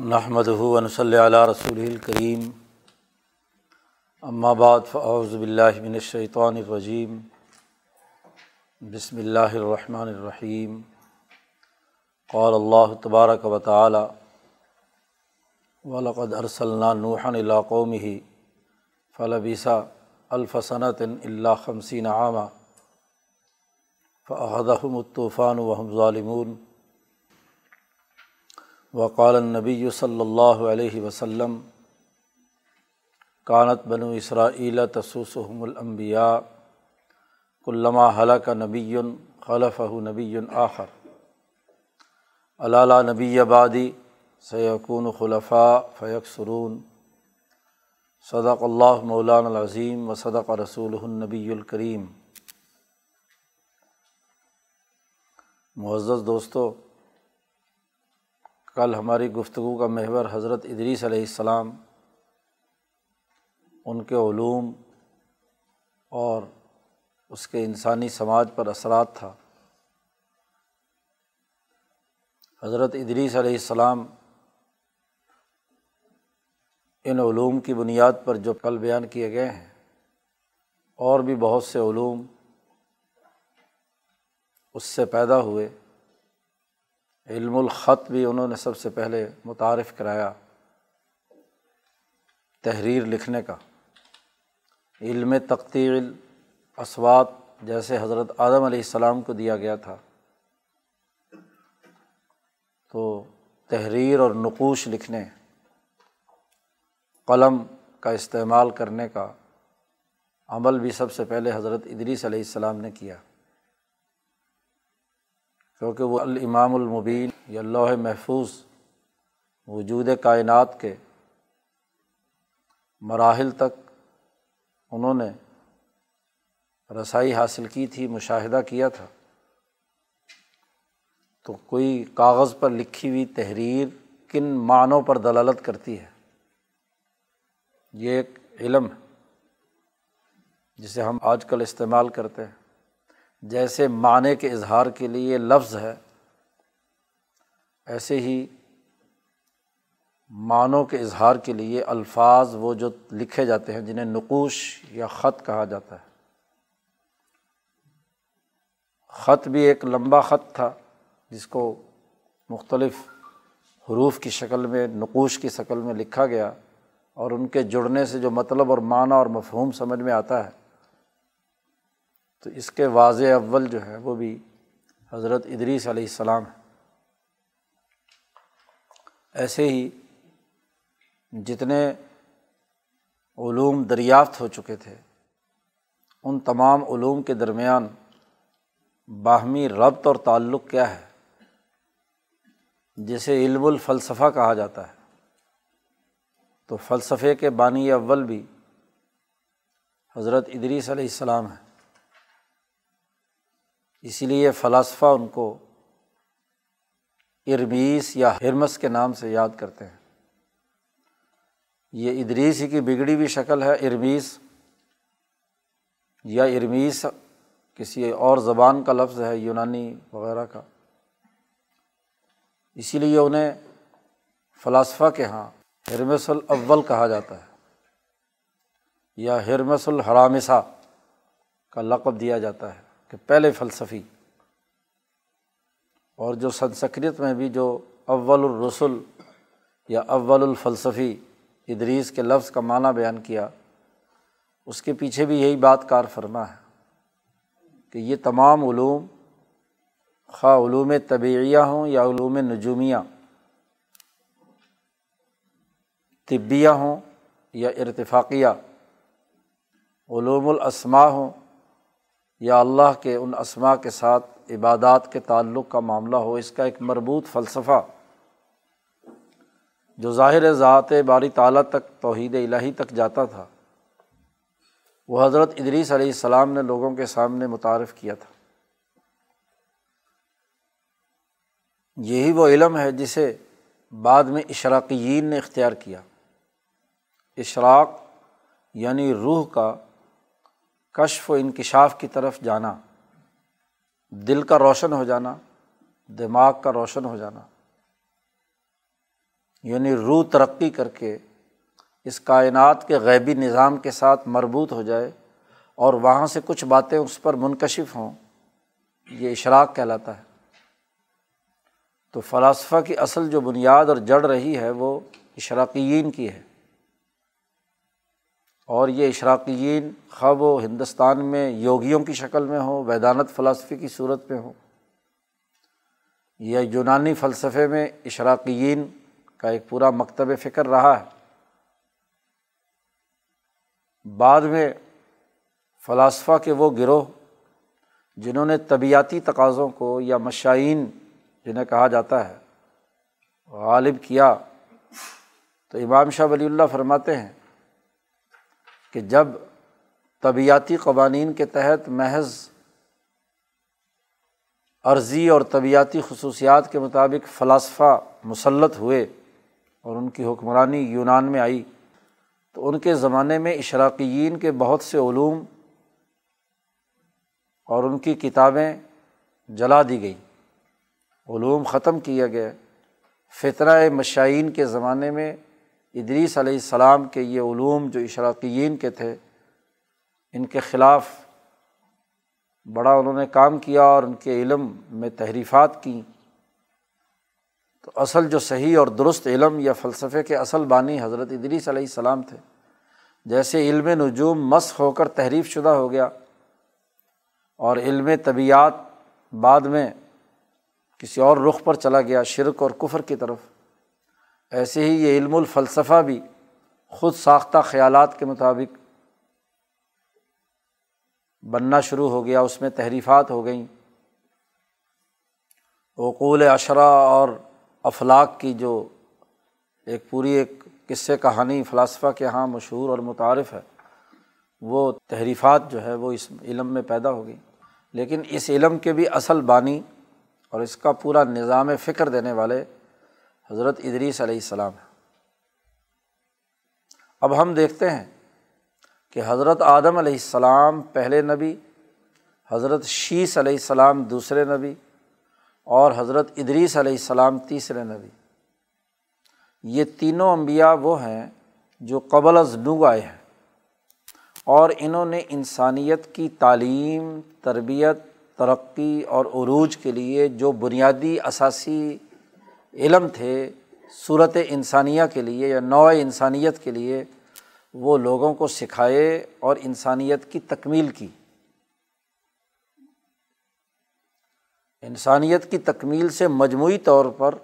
نحمد ہُون صلی علیہ رسول الکریم بعد فاعوذ باللہ من الشیطان الرجیم بسم اللہ الرحمن الرحیم قال اللہ تبارک و تعالی ولقد ارسلنا نوحا الى قومه فلبث الف سنة الا خمسین عاما فاخذهم الطوفان وهم ظالمون وقال النبی صلی اللہ علیہ وسلم، کانت بنو اسرائیل تسوسحم الانبیاء علامہ حلق نبی خلف نبی آخر۔ علالہ نبی آبادی سیقون خلفاء فیق سرون صدق اللہ مولان العظیم و صدق رسول النبی الکریم۔ معزز دوستو کل ہماری گفتگو کا محور حضرت ادریس علیہ السلام، ان کے علوم اور اس کے انسانی سماج پر اثرات تھا۔ حضرت ادریس علیہ السلام ان علوم کی بنیاد پر جو کل بیان کیے گئے ہیں، اور بھی بہت سے علوم اس سے پیدا ہوئے۔ علم الخط بھی انہوں نے سب سے پہلے متعارف کرایا تحریر لکھنے کا۔ علم تقتیل اسوات جیسے حضرت اعظم علیہ السلام کو دیا گیا تھا۔ تو تحریر اور نقوش لکھنے، قلم کا استعمال کرنے کا عمل بھی سب سے پہلے حضرت ادریس علیہ السلام نے کیا۔ کیونکہ وہ الامام المبین یا اللہ محفوظ وجود کائنات کے مراحل تک انہوں نے رسائی حاصل کی تھی، مشاہدہ کیا تھا۔ تو کوئی کاغذ پر لکھی ہوئی تحریر کن معنوں پر دلالت کرتی ہے؟ یہ ایک علم ہے جسے ہم آج کل استعمال کرتے ہیں۔ جیسے معنی کے اظہار کے لیے لفظ ہے، ایسے ہی معنوں کے اظہار کے لیے الفاظ وہ جو لکھے جاتے ہیں، جنہیں نقوش یا خط کہا جاتا ہے۔ خط بھی ایک لمبا خط تھا، جس کو مختلف حروف کی شکل میں، نقوش کی شکل میں لکھا گیا اور ان کے جڑنے سے جو مطلب اور معنی اور مفہوم سمجھ میں آتا ہے۔ تو اس کے واضح اول جو ہے وہ بھی حضرت ادریس علیہ السلام ہے ایسے ہی جتنے علوم دریافت ہو چکے تھے، ان تمام علوم کے درمیان باہمی ربط اور تعلق کیا ہے؟ جسے علم الفلسفہ کہا جاتا ہے۔ تو فلسفے کے بانی اول بھی حضرت ادریس علیہ السلام ہیں۔ اسی لیے فلاسفہ ان کو ارمیس یا ہرمس کے نام سے یاد کرتے ہیں۔ یہ ادریس ہی کی بگڑی ہوئی شکل ہے، ارمیس۔ یا ارمیس کسی اور زبان کا لفظ ہے، یونانی وغیرہ کا۔ اسی لیے انہیں فلاسفہ کے یہاں ہرمس الاول کہا جاتا ہے، یا ہرمس الحرامسا کا لقب دیا جاتا ہے۔ کہ پہلے فلسفی اور جو سنسکرت میں بھی جو اول الرسول یا اول الفلسفی ادریس کے لفظ کا معنی بیان کیا، اس کے پیچھے بھی یہی بات کار فرما ہے کہ یہ تمام علوم، خواہ علوم طبعیہ ہوں یا علوم نجومیہ، طبیہ ہوں یا ارتفاقیہ، علوم الاسما ہوں یا اللہ کے ان اسما کے ساتھ عبادات کے تعلق کا معاملہ ہو، اس کا ایک مربوط فلسفہ جو ظاہر ذات باری تعالیٰ تک، توحید الہی تک جاتا تھا۔ وہ حضرت ادریس علیہ السلام نے لوگوں کے سامنے متعارف کیا تھا۔ یہی وہ علم ہے جسے بعد میں اشراقیین نے اختیار کیا۔ اشراق یعنی روح کا کشف و انکشاف کی طرف جانا، دل کا روشن ہو جانا، دماغ کا روشن ہو جانا۔ یعنی روح ترقی کر کے اس کائنات کے غیبی نظام کے ساتھ مربوط ہو جائے اور وہاں سے کچھ باتیں اس پر منکشف ہوں، یہ اشراق کہلاتا ہے۔ تو فلاسفہ کی اصل جو بنیاد اور جڑ رہی ہے وہ اشراقیین کی ہے۔ اور یہ اشراقیین خواب و ہندوستان میں یوگیوں کی شکل میں ہوں، ویدانت فلاسفی کی صورت میں ہوں۔ یا یونانی فلسفے میں اشراقیین کا ایک پورا مکتب فکر رہا ہے۔ بعد میں فلاسفہ کے وہ گروہ جنہوں نے طبیعتی تقاضوں کو یا مشائین جنہیں کہا جاتا ہے، غالب کیا۔ تو امام شاہ ولی اللہ فرماتے ہیں کہ جب طبیعتی قوانین کے تحت محض عرضی اور طبیعتی خصوصیات کے مطابق فلاسفہ مسلط ہوئے اور ان کی حکمرانی یونان میں آئی، تو ان کے زمانے میں اشراقیین کے بہت سے علوم اور ان کی کتابیں جلا دی گئیں۔ علوم ختم کیا گیا۔ فطرہ مشائین کے زمانے میں ادریس علیہ السلام کے یہ علوم جو اشراقیین کے تھے، ان کے خلاف بڑا انہوں نے کام کیا اور ان کے علم میں تحریفات کیں تو اصل جو صحیح اور درست علم یا فلسفے کے اصل بانی حضرت ادریس علیہ السلام تھے۔ جیسے علم نجوم مس ہو کر تحریف شدہ ہو گیا اور علم طبیعت بعد میں کسی اور رخ پر چلا گیا شرک اور کفر کی طرف۔ ایسے ہی یہ علم الفلسفہ بھی خود ساختہ خیالات کے مطابق بننا شروع ہو گیا، اس میں تحریفات ہو گئیں۔ وقول اشرا اور افلاق کی جو ایک پوری ایک قصے کہانی فلاسفہ کے یہاں مشہور اور متعارف ہے، وہ تحریفات جو ہے وہ اس علم میں پیدا ہو گئی لیکن اس علم کے بھی اصل بانی اور اس کا پورا نظام فکر دینے والے حضرت ادریس علیہ السلام ہیں۔ اب ہم دیکھتے ہیں کہ حضرت آدم علیہ السلام پہلے نبی، حضرت شیس علیہ السلام دوسرے نبی، اور حضرت ادریس علیہ السلام تیسرے نبی۔ یہ تینوں انبیاء وہ ہیں جو قبل از نو آئے ہیں، اور انہوں نے انسانیت کی تعلیم، تربیت، ترقی اور عروج کے لیے جو بنیادی اثاثی علم تھے صورت انسانیہ کے لیے یا نوع انسانیت کے لیے، وہ لوگوں کو سکھائے اور انسانیت کی تکمیل کی۔ انسانیت کی تکمیل سے مجموعی طور پر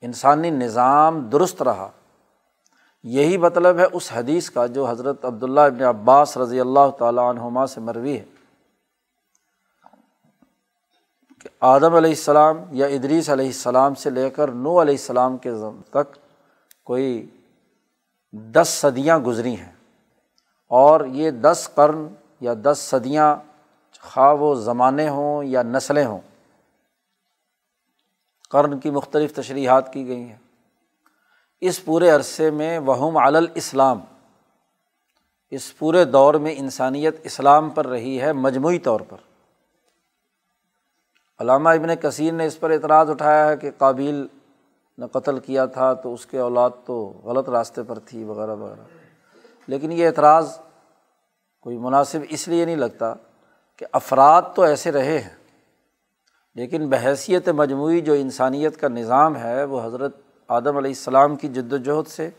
انسانی نظام درست رہا۔ یہی مطلب ہے اس حدیث کا جو حضرت عبداللہ ابن عباس رضی اللہ تعالیٰ عنہما سے مروی ہے۔ کہ آدم علیہ السلام یا ادریس علیہ السلام سے لے کر نو علیہ السلام کے تک کوئی دس صدیاں گزری ہیں۔ اور یہ دس قرن یا دس صدیاں خواہ و زمانے ہوں یا نسلیں ہوں، قرن کی مختلف تشریحات کی گئی ہیں۔ اس پورے عرصے میں وہم الاسلام، اس پورے دور میں انسانیت اسلام پر رہی ہے مجموعی طور پر۔ علامہ ابن کثیر نے اس پر اعتراض اٹھایا ہے کہ قابل نے قتل کیا تھا تو اس کے اولاد تو غلط راستے پر تھی وغیرہ وغیرہ۔ لیکن یہ اعتراض کوئی مناسب اس لیے نہیں لگتا کہ افراد تو ایسے رہے ہیں، لیکن بحیثیت مجموعی جو انسانیت کا نظام ہے وہ حضرت آدم علیہ السلام کی جد وجہد سے،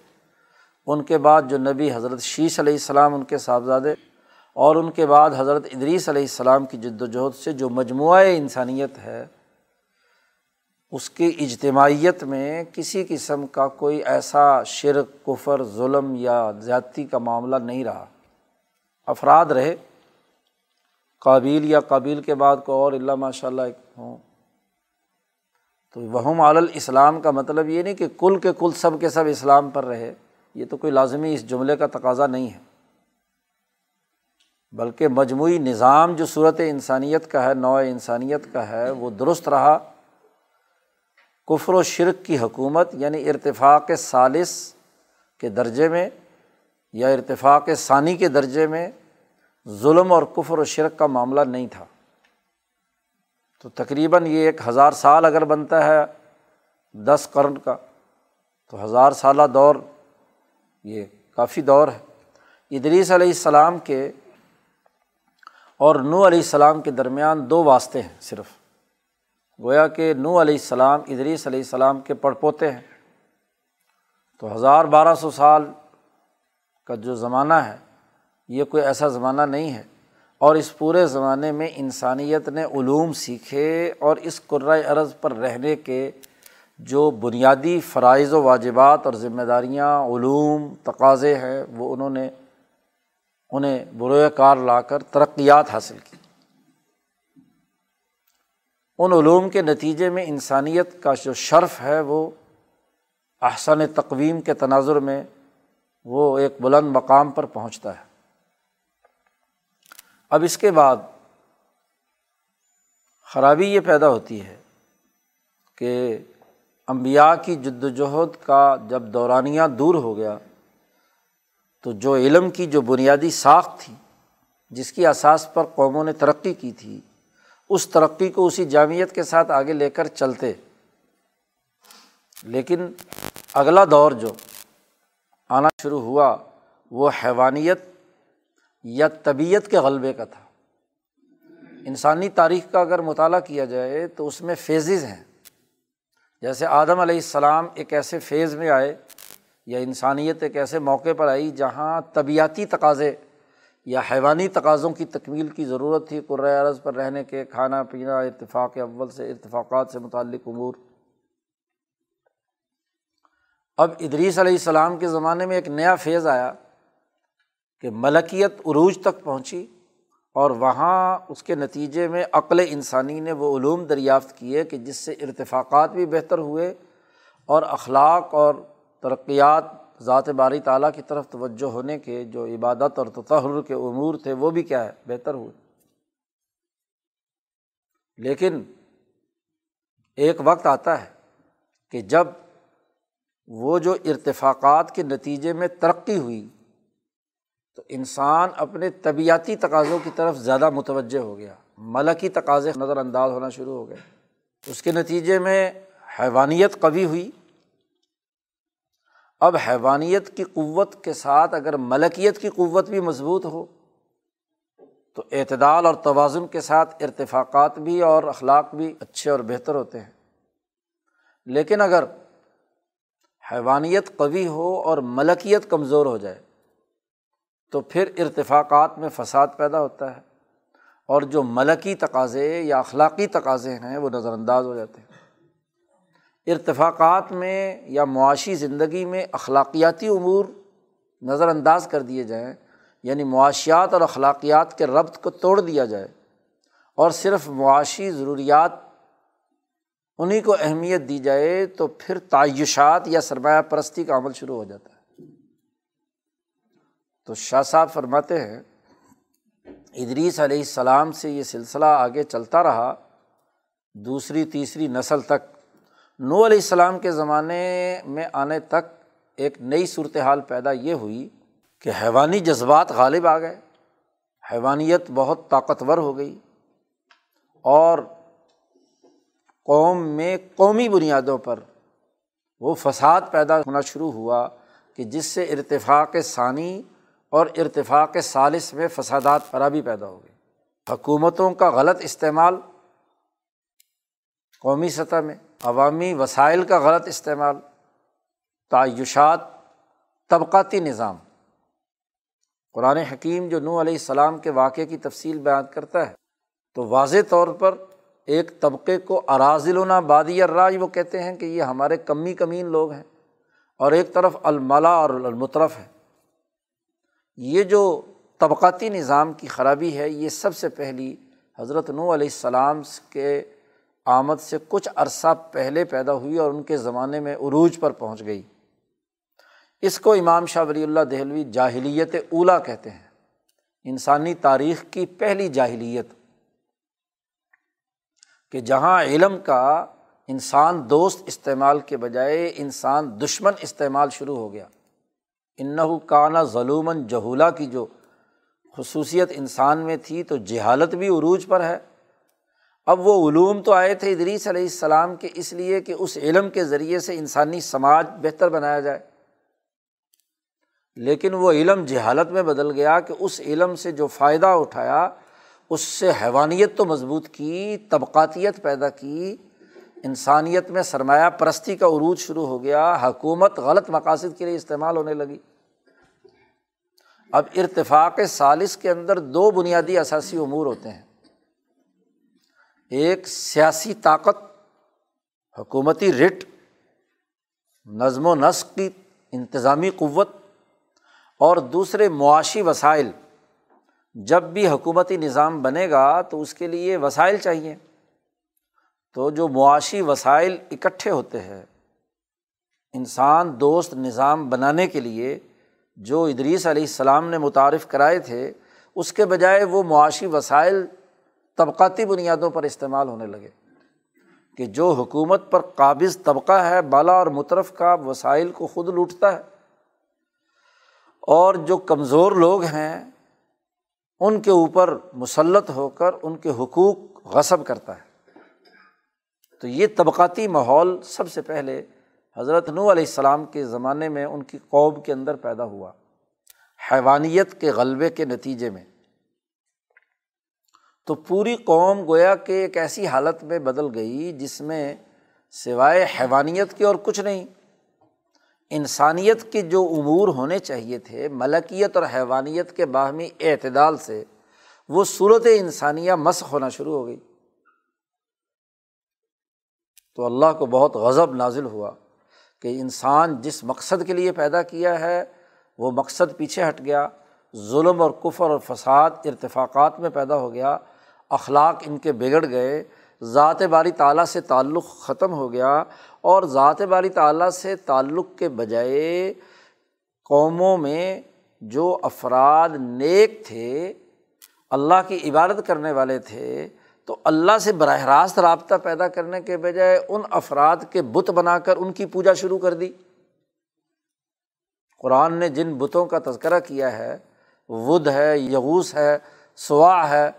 ان کے بعد جو نبی حضرت شیش علیہ السلام، ان کے صاحبزادے اور ان کے بعد حضرت ادریس علیہ السلام کی جد وجہد سے جو مجموعہ انسانیت ہے، اس کی اجتماعیت میں کسی قسم کا کوئی ایسا شرک، کفر، ظلم یا زیادتی کا معاملہ نہیں رہا۔ افراد رہے۔ قابل یا قابل کے بعد کو اور اللہ ماشاء اللہ ہوں۔ تو وہم الاسلام کا مطلب یہ نہیں کہ کل کے کل سب کے سب اسلام پر رہے۔ یہ تو کوئی لازمی اس جملے کا تقاضا نہیں ہے۔ بلکہ مجموعی نظام جو صورت انسانیت کا ہے، نوع انسانیت کا ہے، وہ درست رہا۔ کفر و شرک کی حکومت یعنی ارتفاق سالس کے درجے میں یا ارتفاق ثانی کے درجے میں ظلم اور کفر و شرک کا معاملہ نہیں تھا۔ تو تقریباً یہ ایک ہزار سال اگر بنتا ہے دس قرن کا، تو ہزار سالہ دور یہ کافی دور ہے۔ ادریس علیہ السلام کے اور نو علیہ السلام کے درمیان دو واسطے ہیں صرف۔ گویا کہ نو علیہ السلام، ادریس علیہ السلام کے پڑ پوتے ہیں۔ تو ہزار بارہ سو سال کا جو زمانہ ہے، یہ کوئی ایسا زمانہ نہیں ہے۔ اور اس پورے زمانے میں انسانیت نے علوم سیکھے اور اس قرۂۂ عرض پر رہنے کے جو بنیادی فرائض و واجبات اور ذمہ داریاں، علوم، تقاضے ہیں، وہ انہوں نے انہیں بروئے کار لا کر ترقیات حاصل کی۔ ان علوم کے نتیجے میں انسانیت کا جو شرف ہے، وہ احسن تقویم کے تناظر میں وہ ایک بلند مقام پر پہنچتا ہے۔ اب اس کے بعد خرابی یہ پیدا ہوتی ہے کہ امبیا کی جد وجہد کا جب دورانیہ دور ہو گیا تو جو علم کی جو بنیادی ساخت تھی، جس کی اساس پر قوموں نے ترقی کی تھی، اس ترقی کو اسی جامعت کے ساتھ آگے لے کر چلتے۔ لیکن اگلا دور جو آنا شروع ہوا، وہ حیوانیت یا طبیعت کے غلبے کا تھا۔ انسانی تاریخ کا اگر مطالعہ کیا جائے تو اس میں فیزز ہیں۔ جیسے آدم علیہ السلام ایک ایسے فیز میں آئے یا انسانیت ایک ایسے موقع پر آئی جہاں طبیعتی تقاضے یا حیوانی تقاضوں کی تکمیل کی ضرورت تھی عرض پر رہنے کے، کھانا پینا، اتفاق اول سے ارتفاقات سے متعلق امور۔ اب ادریس علیہ السلام کے زمانے میں ایک نیا فیض آیا کہ ملکیت عروج تک پہنچی اور وہاں اس کے نتیجے میں عقل انسانی نے وہ علوم دریافت کیے کہ جس سے ارتفاقات بھی بہتر ہوئے اور اخلاق اور ترقیات ذات باری تعالیٰ کی طرف توجہ ہونے کے جو عبادت اور تطہر کے امور تھے، وہ بھی کیا ہے؟ بہتر ہوئے۔ لیکن ایک وقت آتا ہے کہ جب وہ جو ارتفاقات کے نتیجے میں ترقی ہوئی، تو انسان اپنے طبیعتی تقاضوں کی طرف زیادہ متوجہ ہو گیا۔ ملکی تقاضے نظر انداز ہونا شروع ہو گئے۔ اس کے نتیجے میں حیوانیت قوی ہوئی۔ اب حیوانیت کی قوت کے ساتھ اگر ملکیت کی قوت بھی مضبوط ہو، تو اعتدال اور توازن کے ساتھ ارتفاقات بھی اور اخلاق بھی اچھے اور بہتر ہوتے ہیں۔ لیکن اگر حیوانیت قوی ہو اور ملکیت کمزور ہو جائے، تو پھر ارتفاقات میں فساد پیدا ہوتا ہے اور جو ملکی تقاضے یا اخلاقی تقاضے ہیں، وہ نظر انداز ہو جاتے ہیں۔ ارتفاقات میں یا معاشی زندگی میں اخلاقیاتی امور نظر انداز کر دیے جائیں یعنی معاشیات اور اخلاقیات کے ربط کو توڑ دیا جائے، اور صرف معاشی ضروریات انہیں کو اہمیت دی جائے، تو پھر تعیشات یا سرمایہ پرستی کا عمل شروع ہو جاتا ہے۔ تو شاہ صاحب فرماتے ہیں، ادریس علیہ السلام سے یہ سلسلہ آگے چلتا رہا، دوسری تیسری نسل تک نو علیہ السلام کے زمانے میں آنے تک ایک نئی صورت حال پیدا یہ ہوئی کہ حیوانی جذبات غالب آ گئے، حیوانیت بہت طاقتور ہو گئی اور قوم میں قومی بنیادوں پر وہ فساد پیدا ہونا شروع ہوا کہ جس سے ارتفاق ثانی اور ارتفاق سالس میں فسادات خرابی پیدا ہو گئی حکومتوں کا غلط استعمال قومی سطح میں عوامی وسائل کا غلط استعمال، تعیشات، طبقاتی نظام۔ قرآن حکیم جو نو علیہ السلام کے واقعے کی تفصیل بیان کرتا ہے، تو واضح طور پر ایک طبقے کو اراضلنا بادی الراج وہ کہتے ہیں کہ یہ ہمارے کمی کمین لوگ ہیں اور ایک طرف الملا اور المطرف ہے یہ جو طبقاتی نظام کی خرابی ہے، یہ سب سے پہلی حضرت نو علیہ السلام کے آمد سے کچھ عرصہ پہلے پیدا ہوئی اور ان کے زمانے میں عروج پر پہنچ گئی۔ اس کو امام شاہ ولی اللہ دہلوی جاہلیت اولا کہتے ہیں۔ انسانی تاریخ کی پہلی جاہلیت۔ کہ جہاں علم کا انسان دوست استعمال کے بجائے انسان دشمن استعمال شروع ہو گیا۔ انّ کانا ظلوماً جہولا کی جو خصوصیت انسان میں تھی تو جہالت بھی عروج پر ہے۔ اب وہ علوم تو آئے تھے ادریس علیہ السلام کے، اس لیے کہ اس علم کے ذریعے سے انسانی سماج بہتر بنایا جائے۔ لیکن وہ علم جہالت میں بدل گیا کہ اس علم سے جو فائدہ اٹھایا، اس سے حیوانیت تو مضبوط کی، طبقاتیت پیدا کی، انسانیت میں سرمایہ پرستی کا عروج شروع ہو گیا، حکومت غلط مقاصد کے لیے استعمال ہونے لگی۔ اب ارتفاق سالس کے اندر دو بنیادی اثاثی امور ہوتے ہیں۔ ایک سیاسی طاقت، حکومتی رٹ، نظم و نسق کی انتظامی قوت اور دوسرے معاشی وسائل۔ جب بھی حکومتی نظام بنے گا تو اس کے لیے وسائل چاہیے۔ تو جو معاشی وسائل اکٹھے ہوتے ہیں، انسان دوست نظام بنانے کے لیے، جو ادریس علیہ السلام نے متعارف کرائے تھے، اس کے بجائے وہ معاشی وسائل طبقاتی بنیادوں پر استعمال ہونے لگے کہ جو حکومت پر قابض طبقہ ہے، بالا اور مترف کا وسائل کو خود لوٹتا ہے۔ اور جو کمزور لوگ ہیں، ان کے اوپر مسلط ہو کر ان کے حقوق غصب کرتا ہے۔ تو یہ طبقاتی ماحول سب سے پہلے حضرت نو علیہ السلام کے زمانے میں ان کی قوب کے اندر پیدا ہوا۔ حیوانیت کے غلبے کے نتیجے میں۔ تو پوری قوم گویا کہ ایک ایسی حالت میں بدل گئی جس میں سوائے حیوانیت کی اور کچھ نہیں، انسانیت کے جو امور ہونے چاہیے تھے، ملکیت اور حیوانیت کے باہمی اعتدال سے وہ صورت انسانیہ مسخ ہونا شروع ہو گئی۔ تو اللہ کو بہت غضب نازل ہوا کہ انسان جس مقصد کے لیے پیدا کیا ہے، وہ مقصد پیچھے ہٹ گیا، ظلم اور کفر اور فساد، ارتفاقات میں پیدا ہو گیا اخلاق ان کے بگڑ گئے، ذات باری تعالیٰ سے تعلق ختم ہو گیا اور ذات باری تعالیٰ سے تعلق کے بجائے قوموں میں جو افراد نیک تھے، اللہ کی عبادت کرنے والے تھے، تو اللہ سے براہ راست رابطہ پیدا کرنے کے بجائے ان افراد کے بت بنا کر ان کی پوجا شروع کر دی۔ قرآن نے جن بتوں کا تذکرہ کیا ہے، ود ہے یغوس ہے، سوا ہے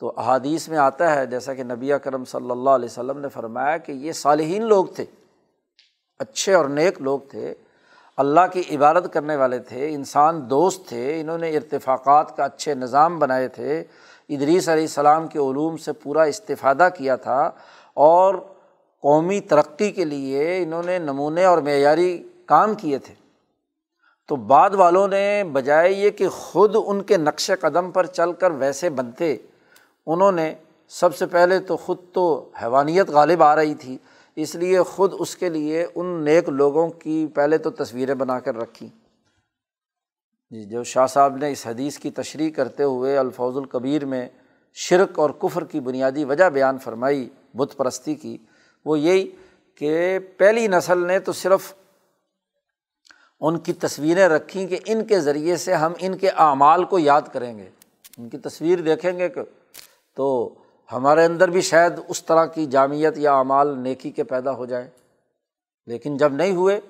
تو احادیث میں آتا ہے جیسا کہ نبی کرم صلی اللہ علیہ وسلم نے فرمایا کہ یہ صالحین لوگ تھے، اچھے اور نیک لوگ تھے، اللہ کی عبادت کرنے والے تھے، انسان دوست تھے، انہوں نے ارتفاقات کا اچھے نظام بنائے تھے، ادریس علیہ السلام کے علوم سے پورا استفادہ کیا تھا اور قومی ترقی کے لیے انہوں نے نمونے اور معیاری کام کیے تھے۔ تو بعد والوں نے بجائے یہ کہ خود ان کے نقش قدم پر چل کر ویسے بنتے انہوں نے سب سے پہلے تو خود تو حیوانیت غالب آ رہی تھی، اس لیے خود اس کے لیے ان نیک لوگوں کی پہلے تو تصویریں بنا کر رکھی۔ جی جو شاہ صاحب نے اس حدیث کی تشریح کرتے ہوئے الفوظ القبیر میں شرک اور کفر کی بنیادی وجہ بیان فرمائی، بت پرستی کی، وہ یہی کہ پہلی نسل نے تو صرف ان کی تصویریں رکھیں کہ ان کے ذریعے سے ہم ان کے اعمال کو یاد کریں گے۔ ان کی تصویر دیکھیں گے کہ تو ہمارے اندر بھی شاید اس طرح کی جامعت یا اعمال نیکی کے پیدا ہو جائیں۔ لیکن جب نہیں ہوئے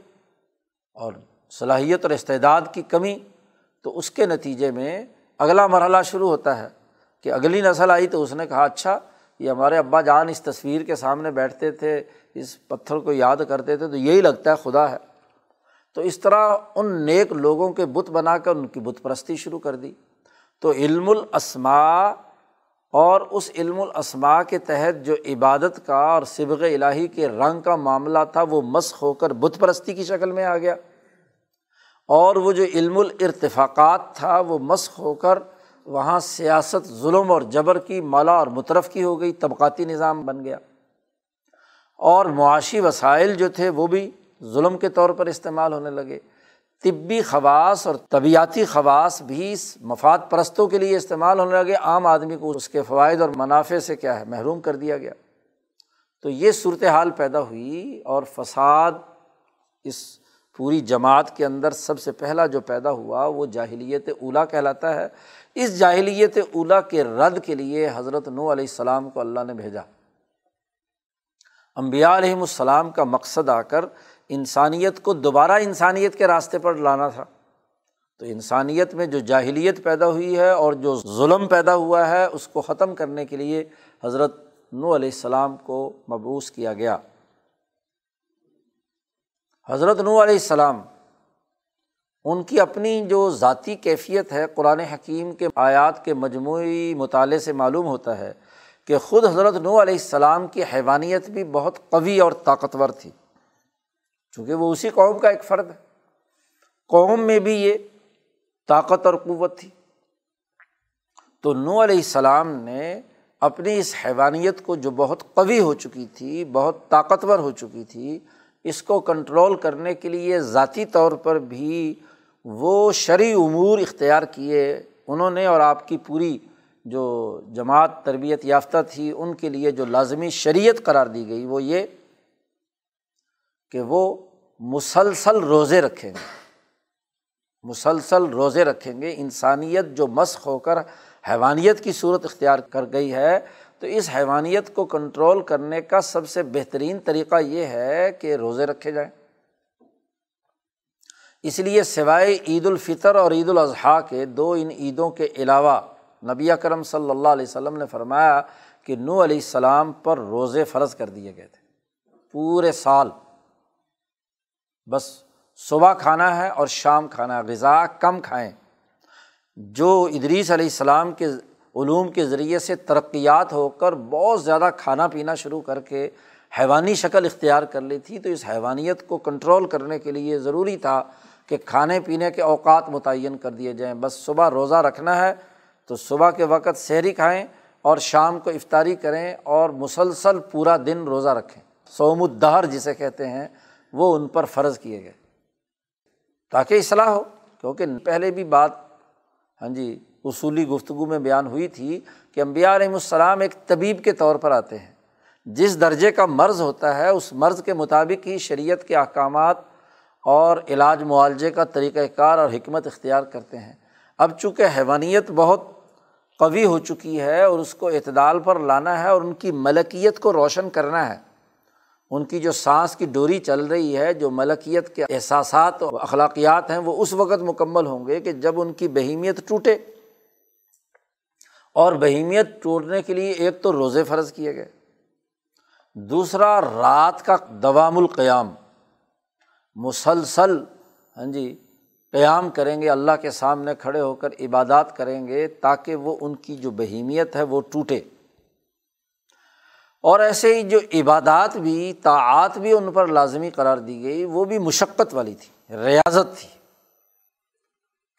اور صلاحیت اور استعداد کی کمی، تو اس کے نتیجے میں اگلا مرحلہ شروع ہوتا ہے کہ اگلی نسل آئی تو اس نے کہا اچھا یہ ہمارے ابا جان اس تصویر کے سامنے بیٹھتے تھے، اس پتھر کو یاد کرتے تھے، تو یہی لگتا ہے خدا ہے۔ تو اس طرح ان نیک لوگوں کے بت بنا کر ان کی بت پرستی شروع کر دی۔ تو علم الاسما اور اس علم الاسما کے تحت جو عبادت کا اور سبغ الہی کے رنگ کا معاملہ تھا، وہ مسخ ہو کر بت پرستی کی شکل میں آ گیا۔ اور وہ جو علم الرتفاقات تھا، وہ مسخ ہو کر وہاں سیاست، ظلم اور جبر کی مالا اور مترف کی ہو گئی، طبقاتی نظام بن گیا۔ اور معاشی وسائل جو تھے، وہ بھی ظلم کے طور پر استعمال ہونے لگے۔ طبی خواص اور طبیعتی خواص بھی مفاد پرستوں کے لیے استعمال ہونے لگے۔ عام آدمی کو اس کے فوائد اور منافع سے کیا ہے؟ محروم کر دیا گیا۔ تو یہ صورت حال پیدا ہوئی اور فساد اس پوری جماعت کے اندر سب سے پہلا جو پیدا ہوا وہ جاہلیت اولا کہلاتا ہے۔ اس جاہلیت اولا کے رد کے لیے حضرت نو علیہ السلام کو اللہ نے بھیجا۔ امبیا علیہم السلام کا مقصد آ کر انسانیت کو دوبارہ انسانیت کے راستے پر لانا تھا۔ تو انسانیت میں جو جاہلیت پیدا ہوئی ہے اور جو ظلم پیدا ہوا ہے، اس کو ختم کرنے کے لیے حضرت نو علیہ السلام کو مبوس کیا گیا۔ حضرت نو علیہ السلام، ان کی اپنی جو ذاتی کیفیت ہے، قرآن حکیم کے آیات کے مجموعی مطالعے سے معلوم ہوتا ہے کہ خود حضرت نو علیہ السلام کی حیوانیت بھی بہت قوی اور طاقتور تھی۔ چونکہ وہ اسی قوم کا ایک فرد ہے۔ قوم میں بھی یہ طاقت اور قوت تھی۔ تو نو علیہ السلام نے اپنی اس حیوانیت کو جو بہت قوی ہو چکی تھی، بہت طاقتور ہو چکی تھی، اس کو کنٹرول کرنے کے لیے ذاتی طور پر بھی وہ شرعی امور اختیار کیے۔ انہوں نے اور آپ کی پوری جو جماعت تربیت یافتہ تھی، ان کے لیے جو لازمی شریعت قرار دی گئی، وہ یہ کہ وہ مسلسل روزے رکھیں گے۔ مسلسل روزے رکھیں گے۔ انسانیت جو مسخ ہو کر حیوانیت کی صورت اختیار کر گئی ہے، تو اس حیوانیت کو کنٹرول کرنے کا سب سے بہترین طریقہ یہ ہے کہ روزے رکھے جائیں۔ اس لیے سوائے عید الفطر اور عید الاضحیٰ کے دو ان عیدوں کے علاوہ نبی کرم صلی اللہ علیہ وسلم نے فرمایا کہ نو علیہ السلام پر روزے فرض کر دیے گئے تھے۔ پورے سال بس صبح کھانا ہے اور شام کھانا ہے، غذا کم کھائیں۔ جو ادریس علیہ السلام کے علوم کے ذریعے سے ترقیات ہو کر بہت زیادہ کھانا پینا شروع کر کے حیوانی شکل اختیار کر لی تھی، تو اس حیوانیت کو کنٹرول کرنے کے لیے ضروری تھا کہ کھانے پینے کے اوقات متعین کر دیے جائیں۔ بس صبح روزہ رکھنا ہے تو صبح کے وقت سحری کھائیں اور شام کو افطاری کریں اور مسلسل پورا دن روزہ رکھیں۔ سوم الدہر جسے کہتے ہیں وہ ان پر فرض کیے گئے۔ تاکہ اصلاح ہو، کیونکہ پہلے بھی بات ہاں جی اصولی گفتگو میں بیان ہوئی تھی کہ امبیا علیہم السلام ایک طبیب کے طور پر آتے ہیں۔ جس درجے کا مرض ہوتا ہے، اس مرض کے مطابق ہی شریعت کے احکامات اور علاج معالجے کا طریقۂ کار اور حکمت اختیار کرتے ہیں۔ اب چونکہ حیوانیت بہت قوی ہو چکی ہے اور اس کو اعتدال پر لانا ہے اور ان کی ملکیت کو روشن کرنا ہے ان کی جو سانس کی ڈوری چل رہی ہے، جو ملکیت کے احساسات اور اخلاقیات ہیں، وہ اس وقت مکمل ہوں گے کہ جب ان کی بہیمیت ٹوٹے۔ اور بہیمیت ٹوٹنے کے لیے ایک تو روزے فرض کیے گئے۔ دوسرا، رات کا دوام القیام۔ مسلسل ہاں جی قیام کریں گے، اللہ کے سامنے کھڑے ہو کر عبادات کریں گے تاکہ وہ ان کی جو بہیمیت ہے وہ ٹوٹے۔ اور ایسے ہی جو عبادات بھی طاعت بھی ان پر لازمی قرار دی گئی، وہ بھی مشقت والی تھی، ریاضت تھی۔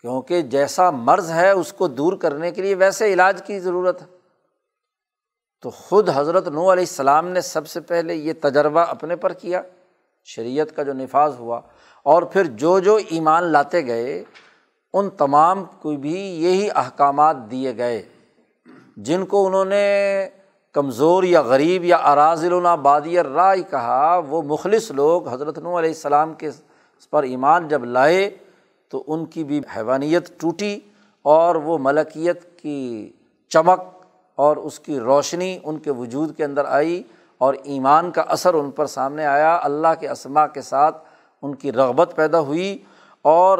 کیونکہ جیسا مرض ہے اس کو دور کرنے کے لیے ویسے علاج کی ضرورت ہے۔ تو خود حضرت نو علیہ السلام نے سب سے پہلے یہ تجربہ اپنے پر کیا، شریعت کا جو نفاذ ہوا، اور پھر جو جو ایمان لاتے گئے، ان تمام کو بھی یہی احکامات دیے گئے، جن کو انہوں نے کمزور یا غریب یا اراضل بادی رائے کہا، وہ مخلص لوگ حضرت نو علیہ السلام کے پر ایمان جب لائے تو ان کی بھی حیوانیت ٹوٹی اور وہ ملکیت کی چمک اور اس کی روشنی ان کے وجود کے اندر آئی اور ایمان کا اثر ان پر سامنے آیا۔ اللہ کے اسما کے ساتھ ان کی رغبت پیدا ہوئی اور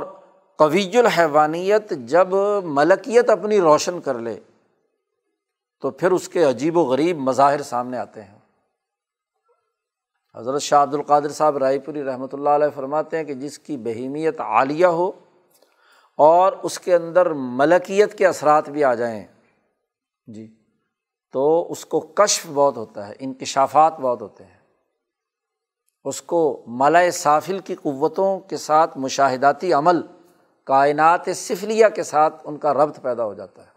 قویج الحیوانیت جب ملکیت اپنی روشن کر لے۔ تو پھر اس کے عجیب و غریب مظاہر سامنے آتے ہیں۔ حضرت شاہ عبد القادر صاحب رائے پوری رحمۃ اللہ علیہ فرماتے ہیں کہ جس کی بہیمیت عالیہ ہو اور اس کے اندر ملکیت کے اثرات بھی آ جائیں۔ جی۔ تو اس کو کشف بہت ہوتا ہے، انکشافات بہت ہوتے ہیں۔ اس کو ملائے صافل کی قوتوں کے ساتھ مشاہداتی عمل، کائنات سفلیہ کے ساتھ ان کا ربط پیدا ہو جاتا ہے۔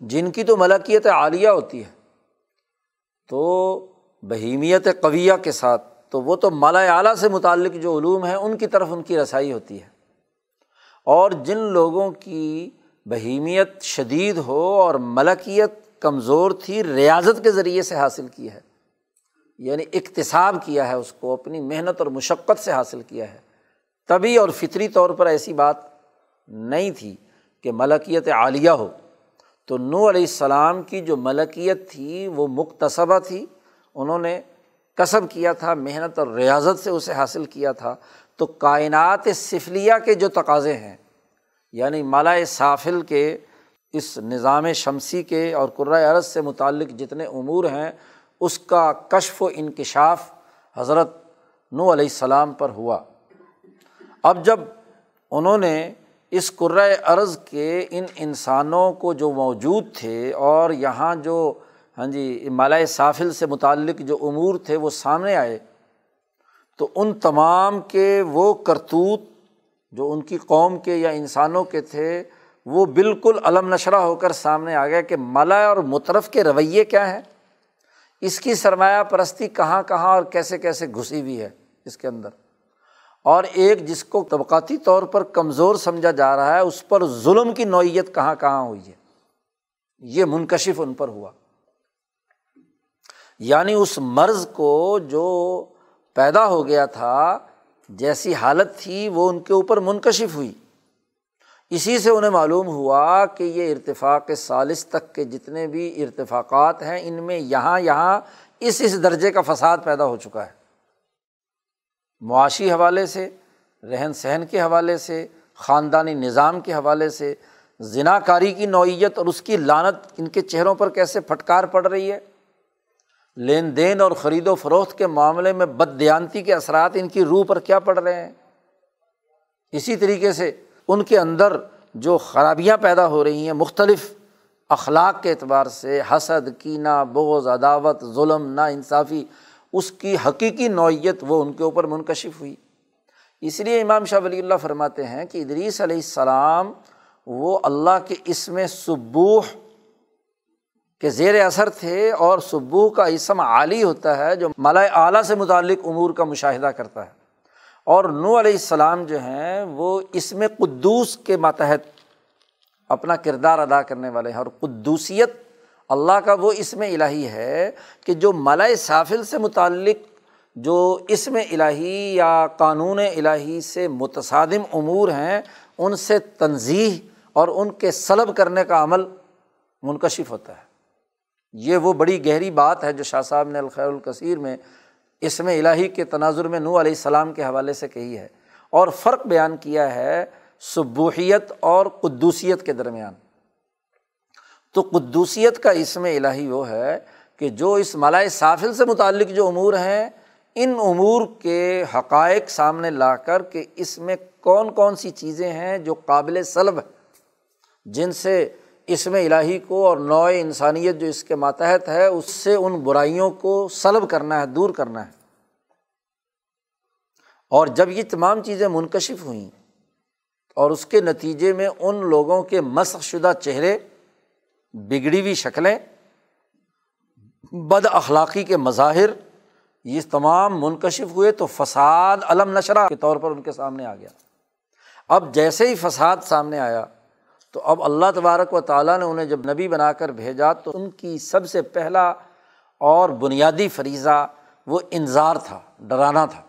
جن کی تو ملکیت عالیہ ہوتی ہے، تو بہیمیت قویہ کے ساتھ، تو وہ تو مالا اعلیٰ سے متعلق جو علوم ہیں، ان کی طرف ان کی رسائی ہوتی ہے۔ اور جن لوگوں کی بہیمیت شدید ہو اور ملکیت کمزور تھی، ریاضت کے ذریعے سے حاصل کی ہے۔ یعنی اقتصاب کیا ہے اس کو، اپنی محنت اور مشقت سے حاصل کیا ہے۔ طبی اور فطری طور پر ایسی بات نہیں تھی کہ ملکیت عالیہ ہو۔ تو نو علیہ السلام کی جو ملکیت تھی وہ مختصبہ تھی، انہوں نے کسب کیا تھا، محنت اور ریاضت سے اسے حاصل کیا تھا۔ تو کائنات سفلیہ کے جو تقاضے ہیں یعنی مالا صافل کے، اس نظام شمسی کے اور قرۂۂ عرض سے متعلق جتنے امور ہیں، اس کا کشف و انکشاف حضرت نو علیہ السلام پر ہوا۔ اب جب انہوں نے اس قرۂۂ عرض کے ان انسانوں کو جو موجود تھے اور یہاں جو ہاں جی مالائے سافل سے متعلق جو امور تھے وہ سامنے آئے، تو ان تمام کے وہ کرتوت جو ان کی قوم کے یا انسانوں کے تھے، وہ بالکل علم نشرہ ہو کر سامنے آ گیا کہ ملا اور مترف کے رویے کیا ہیں؟ اس کی سرمایہ پرستی کہاں کہاں اور کیسے کیسے گھسی ہوئی ہے اس کے اندر؟ اور ایک جس کو طبقاتی طور پر کمزور سمجھا جا رہا ہے، اس پر ظلم کی نوعیت کہاں کہاں ہوئی ہے؟ یہ منکشف ان پر ہوا۔ یعنی اس مرض کو جو پیدا ہو گیا تھا، جیسی حالت تھی، وہ ان کے اوپر منکشف ہوئی۔ اسی سے انہیں معلوم ہوا کہ یہ ارتفاق سالس تک کے جتنے بھی ارتفاقات ہیں، ان میں یہاں یہاں اس اس درجے کا فساد پیدا ہو چکا ہے۔ معاشی حوالے سے، رہن سہن کے حوالے سے، خاندانی نظام کے حوالے سے ذنا کاری کی نوعیت اور اس کی لانت ان کے چہروں پر کیسے پھٹکار پڑ رہی ہے؟ لین دین اور خرید و فروخت کے معاملے میں بد دیانتی کے اثرات ان کی روح پر کیا پڑ رہے ہیں؟ اسی طریقے سے ان کے اندر جو خرابیاں پیدا ہو رہی ہیں، مختلف اخلاق کے اعتبار سے، حسد، کینہ، بغض، عداوت، ظلم نا انصافی اس کی حقیقی نوعیت وہ ان کے اوپر منکشف ہوئی۔ اس لیے امام شاہ ولی اللہ فرماتے ہیں کہ ادریس علیہ السلام وہ اللہ کے اسم سبوح کے زیر اثر تھے اور سبوح کا اسم عالی ہوتا ہے جو ملائے اعلیٰ سے متعلق امور کا مشاہدہ کرتا ہے۔ اور نو علیہ السلام جو ہیں وہ اسم قدوس کے ماتحت اپنا کردار ادا کرنے والے ہیں اور قدوسیت اللہ کا وہ اسم الہی ہے کہ جو ملائے سافل سے متعلق، جو اسم الہی یا قانون الہی سے متصادم امور ہیں، ان سے تنظیح اور ان کے سلب کرنے کا عمل منکشف ہوتا ہے۔ یہ وہ بڑی گہری بات ہے جو شاہ صاحب نے الخیر الکثیر میں اسم الہی کے تناظر میں نو علیہ السلام کے حوالے سے کہی ہے اور فرق بیان کیا ہے سبوحیت اور قدوسیت کے درمیان۔ تو قدوسیت کا اسم الہی وہ ہے کہ جو اس ملائے سافل سے متعلق جو امور ہیں، ان امور کے حقائق سامنے لا کر کہ اس میں کون کون سی چیزیں ہیں جو قابل سلب جن سے اسم الہی کو اور نوع انسانیت جو اس کے ماتحت ہے، اس سے ان برائیوں کو سلب کرنا ہے، دور کرنا ہے۔ اور جب یہ تمام چیزیں منکشف ہوئیں اور اس کے نتیجے میں ان لوگوں کے مسق شدہ چہرے بگڑی ہوئی شکلیں، بد اخلاقی کے مظاہر، یہ تمام منکشف ہوئے تو فساد علم نشرہ کے طور پر ان کے سامنے آ گیا۔ اب جیسے ہی فساد سامنے آیا، تو اب اللہ تبارک و تعالیٰ نے انہیں جب نبی بنا کر بھیجا تو ان کی سب سے پہلا اور بنیادی فریضہ وہ انظار تھا، ڈرانا تھا۔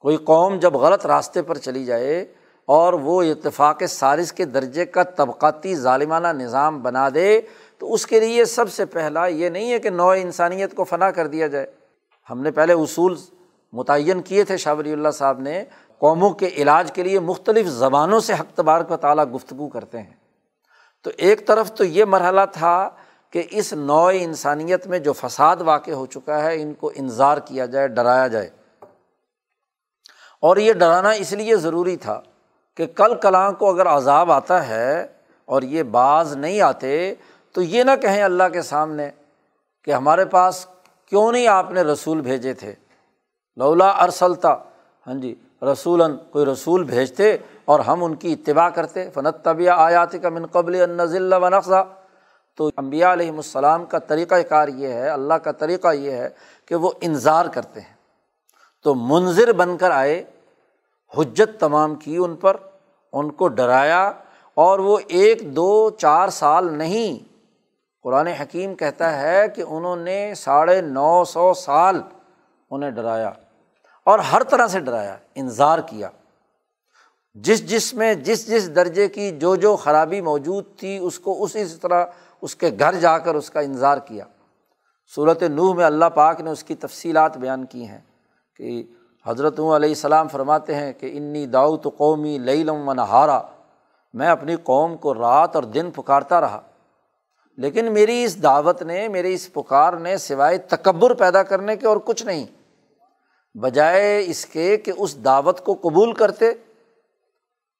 کوئی قوم جب غلط راستے پر چلی جائے اور وہ اتفاق سارس کے درجے کا طبقاتی ظالمانہ نظام بنا دے، تو اس کے لیے سب سے پہلا یہ نہیں ہے کہ نو انسانیت کو فنا کر دیا جائے۔ ہم نے پہلے اصول متعین کیے تھے، شاہ ولی اللہ صاحب نے۔ قوموں کے علاج کے لیے مختلف زبانوں سے حق تبارک و تعالیٰ گفتگو کرتے ہیں۔ تو ایک طرف تو یہ مرحلہ تھا کہ اس نو انسانیت میں جو فساد واقع ہو چکا ہے، ان کو انظار کیا جائے، ڈرایا جائے۔ اور یہ ڈرانا اس لیے ضروری تھا کہ کل کلاں کو اگر عذاب آتا ہے اور یہ بعض نہیں آتے تو یہ نہ کہیں اللہ کے سامنے کہ ہمارے پاس کیوں نہیں آپ نے رسول بھیجے تھے؟ لولا ارسلتا ہاں جی رسول کوئی رسول بھیجتے اور ہم ان کی اتباع کرتے۔ فنت طبیہ آیات کا من قبل نزل و نقصہ تو امبیا علیہم السلام کا طریقۂ کار یہ ہے، اللہ کا طریقہ یہ ہے کہ وہ انظار کرتے ہیں۔ تو منظر بن کر آئے حجت تمام کی ان پر، ان کو ڈرایا اور وہ ایک، دو، چار سال نہیں۔ قرآن حکیم کہتا ہے کہ انہوں نے ساڑھے نو سو سال انہیں ڈرایا اور ہر طرح سے ڈرایا انظار کیا۔ جس جس میں، جس جس درجے کی جو جو خرابی موجود تھی، اس کو اسی طرح اس کے گھر جا کر اس کا انظار کیا۔ صورت نوح میں اللہ پاک نے اس کی تفصیلات بیان کی ہیں کہ حضرت علیہ السلام فرماتے ہیں کہ انی داؤ تو قومی لئی لم و نہارا، میں اپنی قوم کو رات اور دن پکارتا رہا۔ لیکن میری اس دعوت نے میری اس پکار نے سوائے تکبر پیدا کرنے کے اور کچھ نہیں، بجائے اس کے کہ اس دعوت کو قبول کرتے۔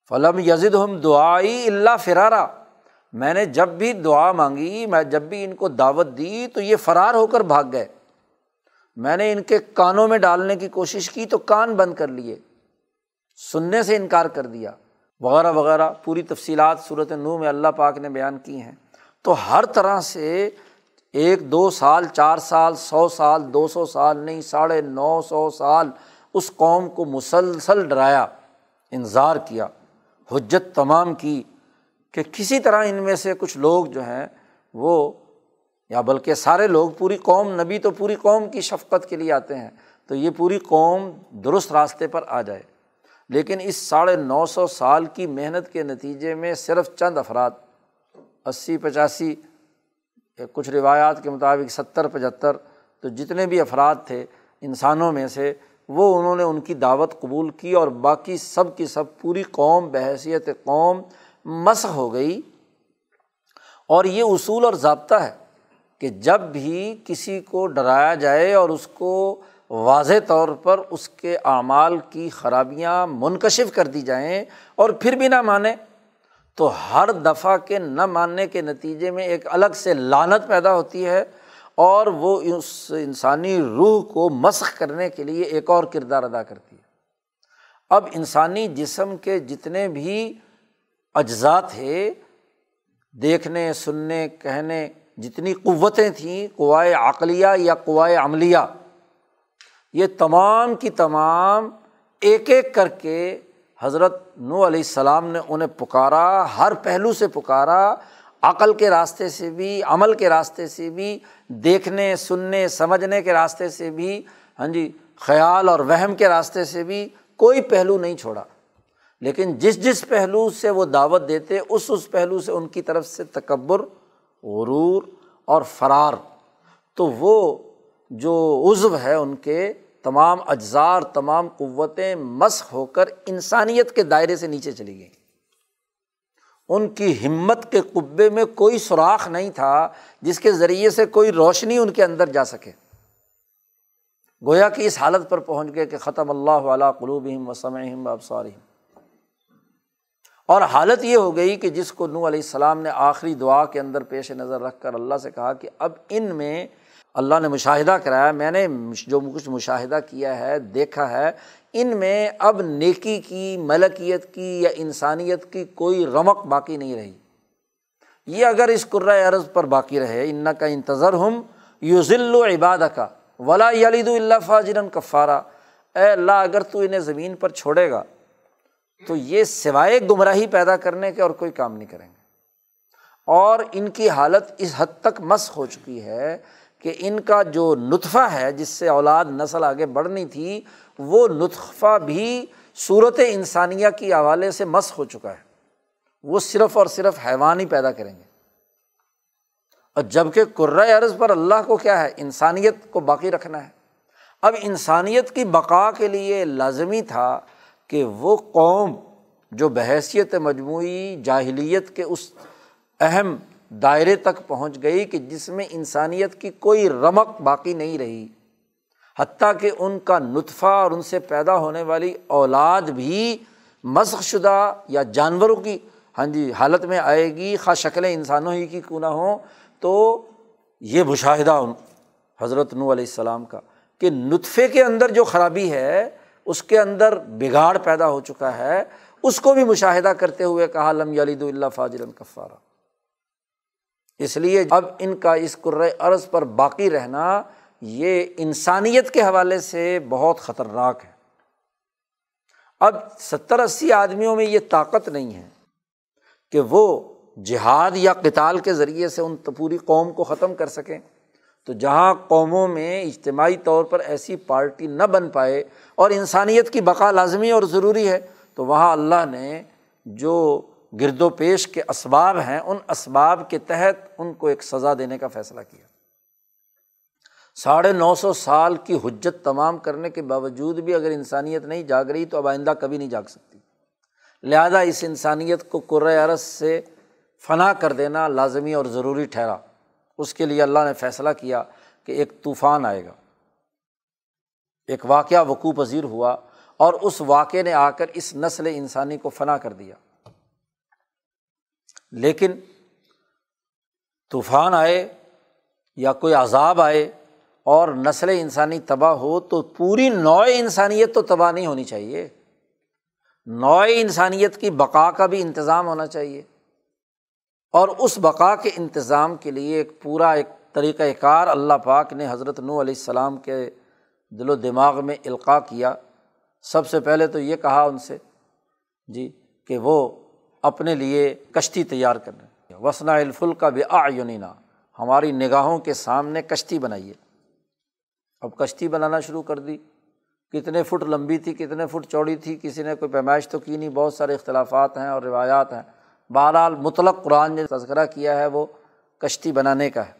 فلم یزد ہم دعائی اللہ فرارا۔ میں نے جب بھی دعا مانگی، میں جب بھی ان کو دعوت دی تو یہ فرار ہو کر بھاگ گئے۔ میں نے ان کے کانوں میں ڈالنے کی کوشش کی تو کان بند کر لیے۔ سننے سے انکار کر دیا۔ وغیرہ وغیرہ، پوری تفصیلات صورت نو میں اللہ پاک نے بیان کی ہیں۔ تو ہر طرح سے ایک، دو سال، چار سال، سو سال، دو سو سال، نہیں، ساڑھے نو سو سال اس قوم کو مسلسل ڈرایا انظار کیا، حجت تمام کی کہ کسی طرح ان میں سے کچھ لوگ جو ہیں وہ یا بلکہ سارے لوگ پوری قوم، نبی تو پوری قوم کی شفقت کے لیے آتے ہیں۔ تو یہ پوری قوم درست راستے پر آ جائے۔ لیکن اس ساڑھے نو سو سال کی محنت کے نتیجے میں صرف چند افراد، اسی، پچاسی، کچھ روایات کے مطابق ستر، پچہتر، تو جتنے بھی افراد تھے انسانوں میں سے، وہ انہوں نے ان کی دعوت قبول کی اور باقی سب کی سب پوری قوم، بحیثیت قوم مسخ ہو گئی۔ اور یہ اصول اور ضابطہ ہے۔ کہ جب بھی کسی کو ڈرایا جائے اور اس کو واضح طور پر اس کے اعمال کی خرابیاں منکشف کر دی جائیں اور پھر بھی نہ مانے، تو ہر دفعہ کے نہ ماننے کے نتیجے میں ایک الگ سے لانت پیدا ہوتی ہے اور وہ اس انسانی روح کو مسخ کرنے کے لیے ایک اور کردار ادا کرتی ہے۔ اب انسانی جسم کے جتنے بھی اجزاء تھے، دیکھنے، سننے، کہنے جتنی قوتیں تھیں، قوائے عقلیہ یا قوائے عملیہ، یہ تمام کی تمام ایک ایک کر کے حضرت نو علیہ السلام نے انہیں پکارا، ہر پہلو سے پکارا، عقل کے راستے سے بھی، عمل کے راستے سے بھی، دیکھنے، سننے، سمجھنے کے راستے سے بھی ہاں جی خیال اور وہم کے راستے سے بھی کوئی پہلو نہیں چھوڑا۔ لیکن جس جس پہلو سے وہ دعوت دیتے، اس اس پہلو سے ان کی طرف سے تکبر غرور اور فرار۔ تو وہ جو عزو ہے ان کے، تمام اجزار، تمام قوتیں مسق ہو کر انسانیت کے دائرے سے نیچے چلی گئیں۔ ان کی ہمت کے قبے میں کوئی سوراخ نہیں تھا جس کے ذریعے سے کوئی روشنی ان کے اندر جا سکے۔ گویا کہ اس حالت پر پہنچ گئے کہ ختم اللہ علیہ قلوب وسم ابسار اور حالت یہ ہو گئی کہ جس کو نو علیہ السلام نے آخری دعا کے اندر پیش نظر رکھ کر اللہ سے کہا کہ اب ان میں اللہ نے مشاہدہ کرایا، میں نے جو کچھ مشاہدہ کیا ہے، دیکھا ہے، ان میں اب نیکی کی، ملکیت کی یا انسانیت کی کوئی رمق باقی نہیں رہی۔ یہ اگر اس قرۂۂ عرض پر باقی رہے ان کا انتظر ہم یو ذیل و کا ولا یلید اللہ فاجرن کفارہ اے اللہ، اگر تو انہیں زمین پر چھوڑے گا تو یہ سوائے گمراہی پیدا کرنے کے اور کوئی کام نہیں کریں گے۔ اور ان کی حالت اس حد تک مس ہو چکی ہے کہ ان کا جو نطفہ ہے، جس سے اولاد نسل آگے بڑھنی تھی، وہ نطفہ بھی صورت انسانیہ کی حوالے سے مس ہو چکا ہے۔ وہ صرف اور صرف حیوان ہی پیدا کریں گے۔ اور جبکہ عرض پر اللہ کو کیا ہے؟ انسانیت کو باقی رکھنا ہے۔ اب انسانیت کی بقا کے لیے لازمی تھا کہ وہ قوم جو بحیثیت مجموعی جاہلیت کے اس اہم دائرے تک پہنچ گئی کہ جس میں انسانیت کی کوئی رمق باقی نہیں رہی، حتیٰ کہ ان کا نطفہ اور ان سے پیدا ہونے والی اولاد بھی مسخ شدہ یا جانوروں کی ہاں جی حالت میں آئے گی خا شکلیں انسانوں ہی کی کیوں نہ ہوں، تو یہ مشاہدہ ان حضرت نو علیہ السلام کا کہ نطفے کے اندر جو خرابی ہے اس کے اندر بگاڑ پیدا ہو چکا ہے۔ اس کو بھی مشاہدہ کرتے ہوئے کہا، لم یلید اللہ فاجر کفارہ اس لیے اب ان کا اس عرض پر باقی رہنا یہ انسانیت کے حوالے سے بہت خطرناک ہے۔ اب ستر اسی آدمیوں میں یہ طاقت نہیں ہے کہ وہ جہاد یا کتال کے ذریعے سے ان پوری قوم کو ختم کر سکیں۔ تو جہاں قوموں میں اجتماعی طور پر ایسی پارٹی نہ بن پائے اور انسانیت کی بقا لازمی اور ضروری ہے، تو وہاں اللہ نے جو گرد و پیش کے اسباب ہیں، ان اسباب کے تحت ان کو ایک سزا دینے کا فیصلہ کیا۔ ساڑھے نو سو سال کی حجت تمام کرنے کے باوجود بھی اگر انسانیت نہیں جاگ رہی، تو اب آئندہ کبھی نہیں جاگ سکتی۔ لہذا اس انسانیت کو عرض سے فنا کر دینا لازمی اور ضروری ٹھہرا۔ اس کے لیے اللہ نے فیصلہ کیا کہ ایک طوفان آئے گا۔ ایک واقعہ وقوع پذیر ہوا اور اس واقعے نے آ کر اس نسل انسانی کو فنا کر دیا۔ لیکن طوفان آئے یا کوئی عذاب آئے اور نسل انسانی تباہ ہو تو پوری نوع انسانیت تو تباہ نہیں ہونی چاہیے۔ نوع انسانیت کی بقا کا بھی انتظام ہونا چاہیے۔ اور اس بقا کے انتظام کے لیے ایک پورا ایک طریقۂ کار اللہ پاک نے حضرت نو علیہ السلام کے دل و دماغ میں القاع کیا۔ سب سے پہلے تو یہ کہا ان سے جی کہ وہ اپنے لیے کشتی تیار کریں وسنا الفل کا بھی آیونینا ہماری نگاہوں کے سامنے کشتی بنائیے۔ اب کشتی بنانا شروع کر دی۔ کتنے فٹ لمبی تھی، کتنے فٹ چوڑی تھی، کسی نے کوئی پیمائش تو کی نہیں۔ بہت سارے اختلافات ہیں اور روایات ہیں۔ بہرحال مطلق قرآن نے تذکرہ کیا ہے وہ کشتی بنانے کا ہے۔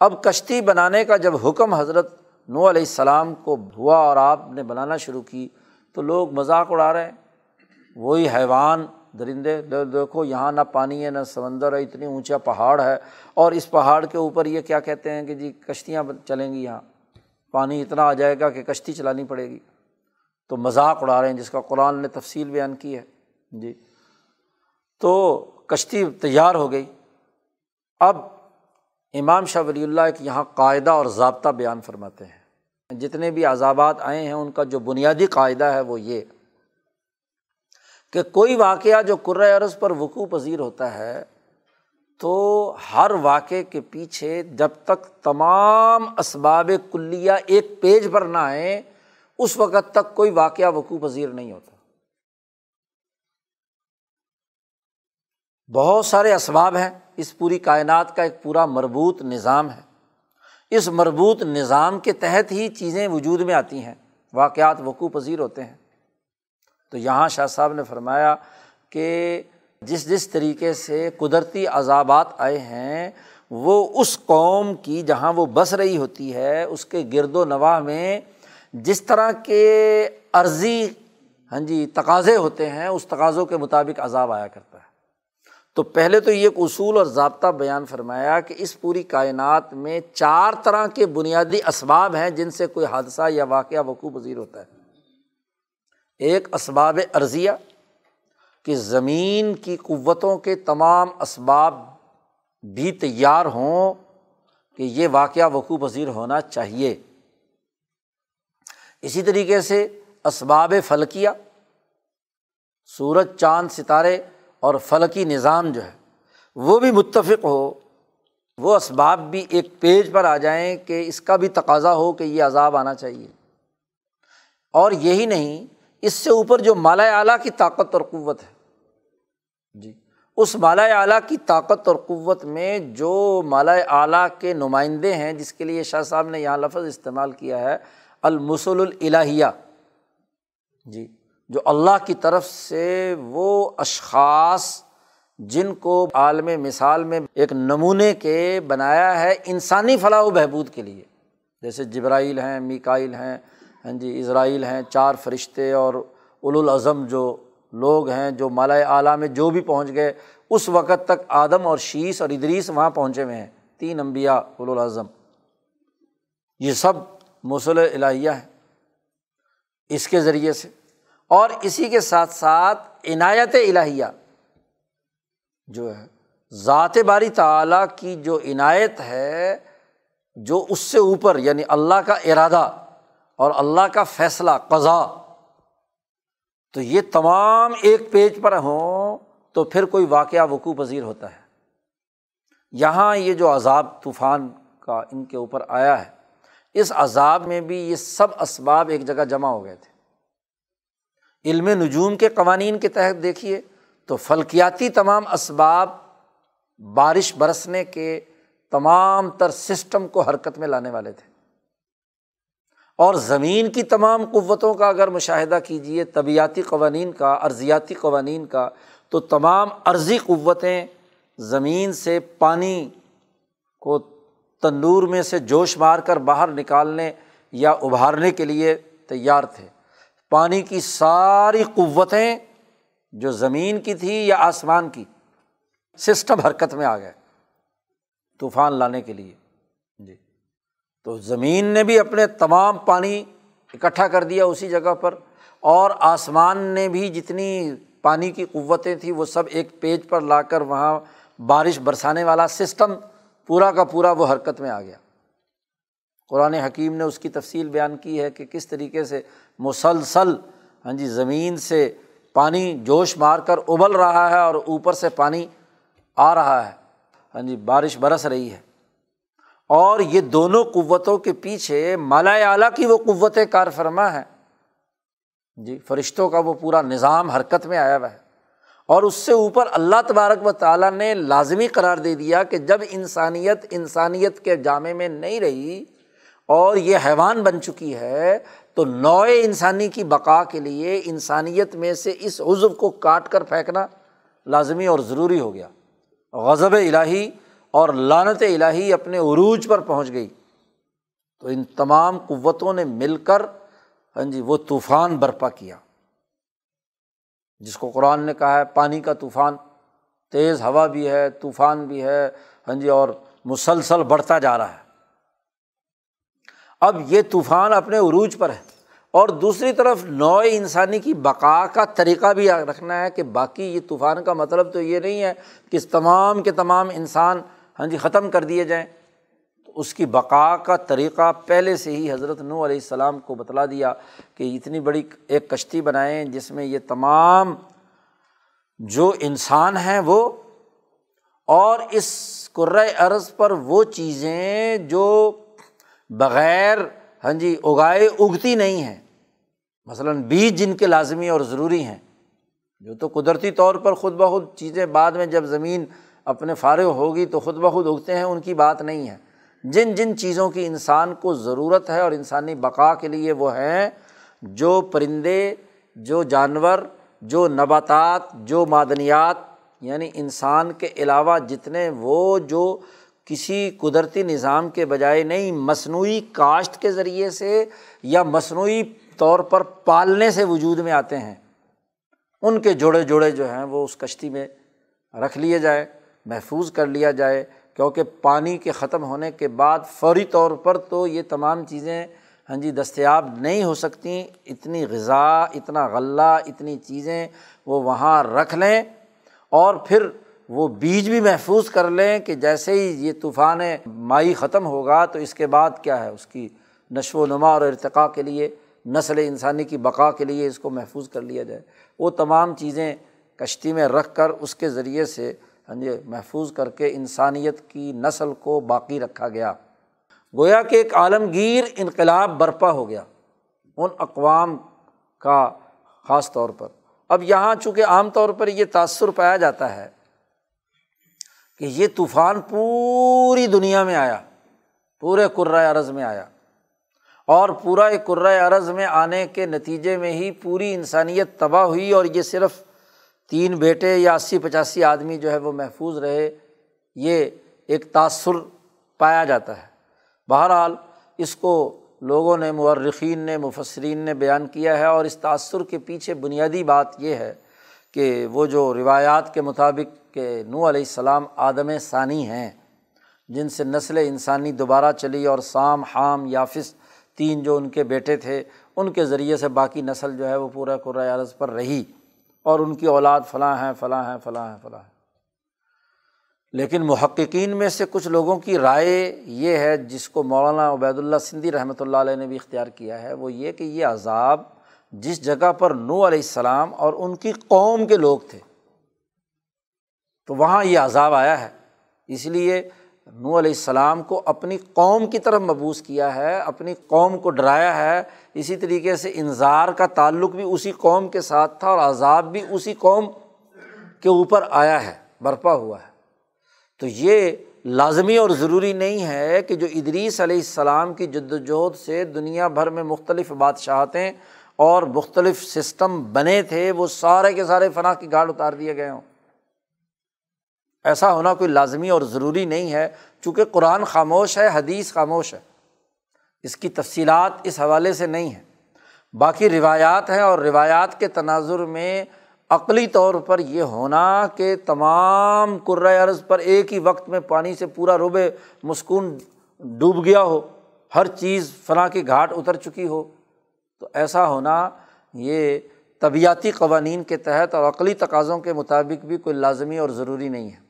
اب کشتی بنانے کا جب حکم حضرت نو علیہ السلام کو ہوا اور آپ نے بنانا شروع کی تو لوگ مذاق اڑا رہے ہیں۔ وہی حیوان درندے دیکھو یہاں نہ پانی ہے، نہ سمندر ہے، اتنی اونچا پہاڑ ہے۔ اور اس پہاڑ کے اوپر یہ کیا کہتے ہیں کہ جی کشتیاں چلیں گی یہاں۔ پانی اتنا آ جائے گا کہ کشتی چلانی پڑے گی۔ تو مذاق اڑا رہے ہیں، جس کا قرآن نے تفصیل بیان کی ہے۔ جی۔ تو کشتی تیار ہو گئی۔ اب امام شاہ ولی اللہ ایک یہاں قاعدہ اور ضابطہ بیان فرماتے ہیں۔ جتنے بھی عذابات آئے ہیں، ان کا جو بنیادی قاعدہ ہے وہ یہ کہ کوئی واقعہ جو عرض پر وقوع پذیر ہوتا ہے، تو ہر واقعے کے پیچھے جب تک تمام اسباب کلیہ ایک پیج پر نہ آئے اس وقت تک کوئی واقعہ وقوع پذیر نہیں ہوتا۔ بہت سارے اسباب ہیں، اس پوری کائنات کا ایک پورا مربوط نظام ہے۔ اس مربوط نظام کے تحت ہی چیزیں وجود میں آتی ہیں، واقعات وقوع پذیر ہوتے ہیں۔ تو یہاں شاہ صاحب نے فرمایا کہ جس جس طریقے سے قدرتی عذابات آئے ہیں، وہ اس قوم کی جہاں وہ بس رہی ہوتی ہے، اس کے گرد و نواح میں جس طرح کے عرضی ہاں جی تقاضے ہوتے ہیں، اس تقاضوں کے مطابق عذاب آیا کرتا ہے۔ تو پہلے تو یہ ایک اصول اور ضابطہ بیان فرمایا کہ اس پوری کائنات میں چار طرح کے بنیادی اسباب ہیں جن سے کوئی حادثہ یا واقعہ وقوع پذیر ہوتا ہے۔ ایک اسباب عرضیہ کہ زمین کی قوتوں کے تمام اسباب بھی تیار ہوں کہ یہ واقعہ وقوع پذیر ہونا چاہیے۔ اسی طریقے سے اسباب فلکیہ، سورج، چاند، ستارے اور فلکی نظام جو ہے، وہ بھی متفق ہو، وہ اسباب بھی ایک پیج پر آ جائیں کہ اس کا بھی تقاضا ہو کہ یہ عذاب آنا چاہیے۔ اور یہی نہیں، اس سے اوپر جو مالا اعلیٰ کی طاقت اور قوت ہے۔ جی اس مالا اعلیٰ کی طاقت اور قوت میں جو مالا اعلیٰ کے نمائندے ہیں، جس کے لیے شاہ صاحب نے یہاں لفظ استعمال کیا ہے، المسل الہیہ جی جو اللہ کی طرف سے وہ اشخاص جن کو عالم مثال میں ایک نمونے کے بنایا ہے انسانی فلاح و بہبود کے لیے۔ جیسے جبرائیل ہیں میکائل ہیں ہاں جی اسرائیل ہیں، چار فرشتے اور الاظم جو لوگ ہیں، جو مالا اعلیٰ میں جو بھی پہنچ گئے، اس وقت تک آدم اور شیش اور ادریس وہاں پہنچے ہوئے ہیں۔ تین امبیا الاظم یہ سب موصل الہیہ ہیں۔ اس کے ذریعے سے اور اسی کے ساتھ ساتھ عنایت الہیہ جو ہے، ذات باری تعلیٰ کی جو عنایت ہے، جو اس سے اوپر یعنی اللہ کا ارادہ اور اللہ کا فیصلہ قضا تو یہ تمام ایک پیج پر ہوں تو پھر کوئی واقعہ وقوع پذیر ہوتا ہے۔ یہاں یہ جو عذاب طوفان کا ان کے اوپر آیا ہے، اس عذاب میں بھی یہ سب اسباب ایک جگہ جمع ہو گئے تھے۔ علم نجوم کے قوانین کے تحت دیکھیے تو فلکیاتی تمام اسباب بارش برسنے کے تمام تر سسٹم کو حرکت میں لانے والے تھے۔ اور زمین کی تمام قوتوں کا اگر مشاہدہ کیجیے طبیعتی قوانین کا، ارضیاتی قوانین کا، تو تمام عرضی قوتیں زمین سے پانی کو تندور میں سے جوش مار کر باہر نکالنے یا ابھارنے کے لیے تیار تھے۔ پانی کی ساری قوتیں جو زمین کی تھی یا آسمان کی، سسٹم حرکت میں آ گئے طوفان لانے کے لیے۔ جی۔ تو زمین نے بھی اپنے تمام پانی اکٹھا کر دیا اسی جگہ پر، اور آسمان نے بھی جتنی پانی کی قوتیں تھیں، وہ سب ایک پیج پر لا کر وہاں بارش برسانے والا سسٹم پورا کا پورا وہ حرکت میں آ گیا۔ قرآن حکیم نے اس کی تفصیل بیان کی ہے کہ کس طریقے سے مسلسل ہاں جی زمین سے پانی جوش مار کر ابل رہا ہے اور اوپر سے پانی آ رہا ہے۔ ہاں جی بارش برس رہی ہے۔ اور یہ دونوں قوتوں کے پیچھے مالا اعلیٰ کی وہ قوت کار فرما ہے۔ جی فرشتوں کا وہ پورا نظام حرکت میں آیا ہوا ہے۔ اور اس سے اوپر اللہ تبارک و تعالیٰ نے لازمی قرار دے دیا کہ جب انسانیت انسانیت کے جامع میں نہیں رہی اور یہ حیوان بن چکی ہے، تو نوئے انسانی کی بقا کے لیے انسانیت میں سے اس عزو کو کاٹ کر پھینکنا لازمی اور ضروری ہو گیا۔ غضب الہی اور لانت الہی اپنے عروج پر پہنچ گئی۔ تو ان تمام قوتوں نے مل کر ہاں جی وہ طوفان برپا کیا۔ جس کو قرآن نے کہا ہے، پانی کا طوفان۔ تیز ہوا بھی ہے، طوفان بھی ہے ہاں جی اور مسلسل بڑھتا جا رہا ہے۔ اب یہ طوفان اپنے عروج پر ہے۔ اور دوسری طرف نو انسانی کی بقا کا طریقہ بھی رکھنا ہے کہ باقی یہ طوفان کا مطلب تو یہ نہیں ہے کہ تمام کے تمام انسان ہاں جی ختم کر دیے جائیں۔ تو اس کی بقا کا طریقہ پہلے سے ہی حضرت نو علیہ السلام کو بتلا دیا کہ اتنی بڑی ایک کشتی بنائیں جس میں یہ تمام جو انسان ہیں وہ، اور اس عرض پر وہ چیزیں جو بغیر ہاں جی اگائے اگتی نہیں ہیں۔ مثلاً بیج جن کے لازمی اور ضروری ہیں، جو تو قدرتی طور پر خود بخود چیزیں بعد میں جب زمین اپنے فارغ ہوگی تو خود بخود اگتے ہیں، ان کی بات نہیں ہے۔ جن جن چیزوں کی انسان کو ضرورت ہے اور انسانی بقا کے لیے وہ ہیں، جو پرندے، جو جانور، جو نباتات، جو معدنیات یعنی انسان کے علاوہ جتنے وہ، جو کسی قدرتی نظام کے بجائے نہیں، مصنوعی کاشت کے ذریعے سے یا مصنوعی طور پر پالنے سے وجود میں آتے ہیں۔ ان کے جوڑے جوڑے جو ہیں وہ اس کشتی میں رکھ لیے جائے، محفوظ کر لیا جائے، کیونکہ پانی کے ختم ہونے کے بعد فوری طور پر تو یہ تمام چیزیں ہاں جی دستیاب نہیں ہو سکتی۔ اتنی غذا، اتنا غلہ، اتنی چیزیں وہ وہاں رکھ لیں اور پھر وہ بیج بھی محفوظ کر لیں کہ جیسے ہی یہ طوفان مائی ختم ہوگا تو اس کے بعد کیا ہے؟ اس کی نشو و نما اور ارتقاء کے لیے، نسل انسانی کی بقا کے لیے اس کو محفوظ کر لیا جائے۔ وہ تمام چیزیں کشتی میں رکھ کر اس کے ذریعے سے ہاں جی محفوظ کر کے انسانیت کی نسل کو باقی رکھا گیا۔ گویا کہ ایک عالمگیر انقلاب برپا ہو گیا ان اقوام کا، خاص طور پر۔ اب یہاں چونکہ عام طور پر یہ تأثر پایا جاتا ہے کہ یہ طوفان پوری دنیا میں آیا، پورے کرائے عرض میں آیا۔ اور پورا ایک کرائے عرض میں آنے کے نتیجے میں ہی پوری انسانیت تباہ ہوئی اور یہ صرف تین بیٹے یا اسی پچاسی آدمی جو ہے وہ محفوظ رہے، یہ ایک تأثر پایا جاتا ہے۔ بہرحال، اس کو لوگوں نے، مورخین نے، مفسرین نے بیان کیا ہے اور اس تأثر کے پیچھے بنیادی بات یہ ہے کہ وہ جو روایات کے مطابق کہ نو علیہ السلام آدم ثانی ہیں، جن سے نسل انسانی دوبارہ چلی اور سام، حام یافس تین جو ان کے بیٹے تھے، ان کے ذریعے سے باقی نسل جو ہے وہ پورا قرۂۂ عرض پر رہی اور ان کی اولاد فلاں ہیں فلاں ہیں فلاں ہیں فلاں ہیں۔ لیکن محققین میں سے کچھ لوگوں کی رائے یہ ہے، جس کو مولانا عبید اللہ سندھی رحمۃ اللہ علیہ نے بھی اختیار کیا ہے، وہ یہ کہ یہ عذاب جس جگہ پر نو علیہ السلام اور ان کی قوم کے لوگ تھے تو وہاں یہ عذاب آیا ہے۔ اس لیے نو علیہ السلام کو اپنی قوم کی طرف مبوس کیا ہے، اپنی قوم کو ڈرایا ہے۔ اسی طریقے سے انظار کا تعلق بھی اسی قوم کے ساتھ تھا اور عذاب بھی اسی قوم کے اوپر آیا ہے، برپا ہوا ہے۔ تو یہ لازمی اور ضروری نہیں ہے کہ جو ادریس علیہ السلام کی جد وجہد سے دنیا بھر میں مختلف بادشاہتیں اور مختلف سسٹم بنے تھے، وہ سارے کے سارے فنا کی گاڑ اتار دیے گئے ہوں۔ ایسا ہونا کوئی لازمی اور ضروری نہیں ہے، چونکہ قرآن خاموش ہے، حدیث خاموش ہے۔ اس کی تفصیلات اس حوالے سے نہیں ہیں۔ باقی روایات ہیں اور روایات کے تناظر میں عقلی طور پر یہ ہونا کہ تمام عرض پر ایک ہی وقت میں پانی سے پورا روبے مسکون ڈوب گیا ہو، ہر چیز فلاں کی گھاٹ اتر چکی ہو۔ تو ایسا ہونا یہ طبیعتی قوانین کے تحت اور عقلی تقاضوں کے مطابق بھی کوئی لازمی اور ضروری نہیں ہے۔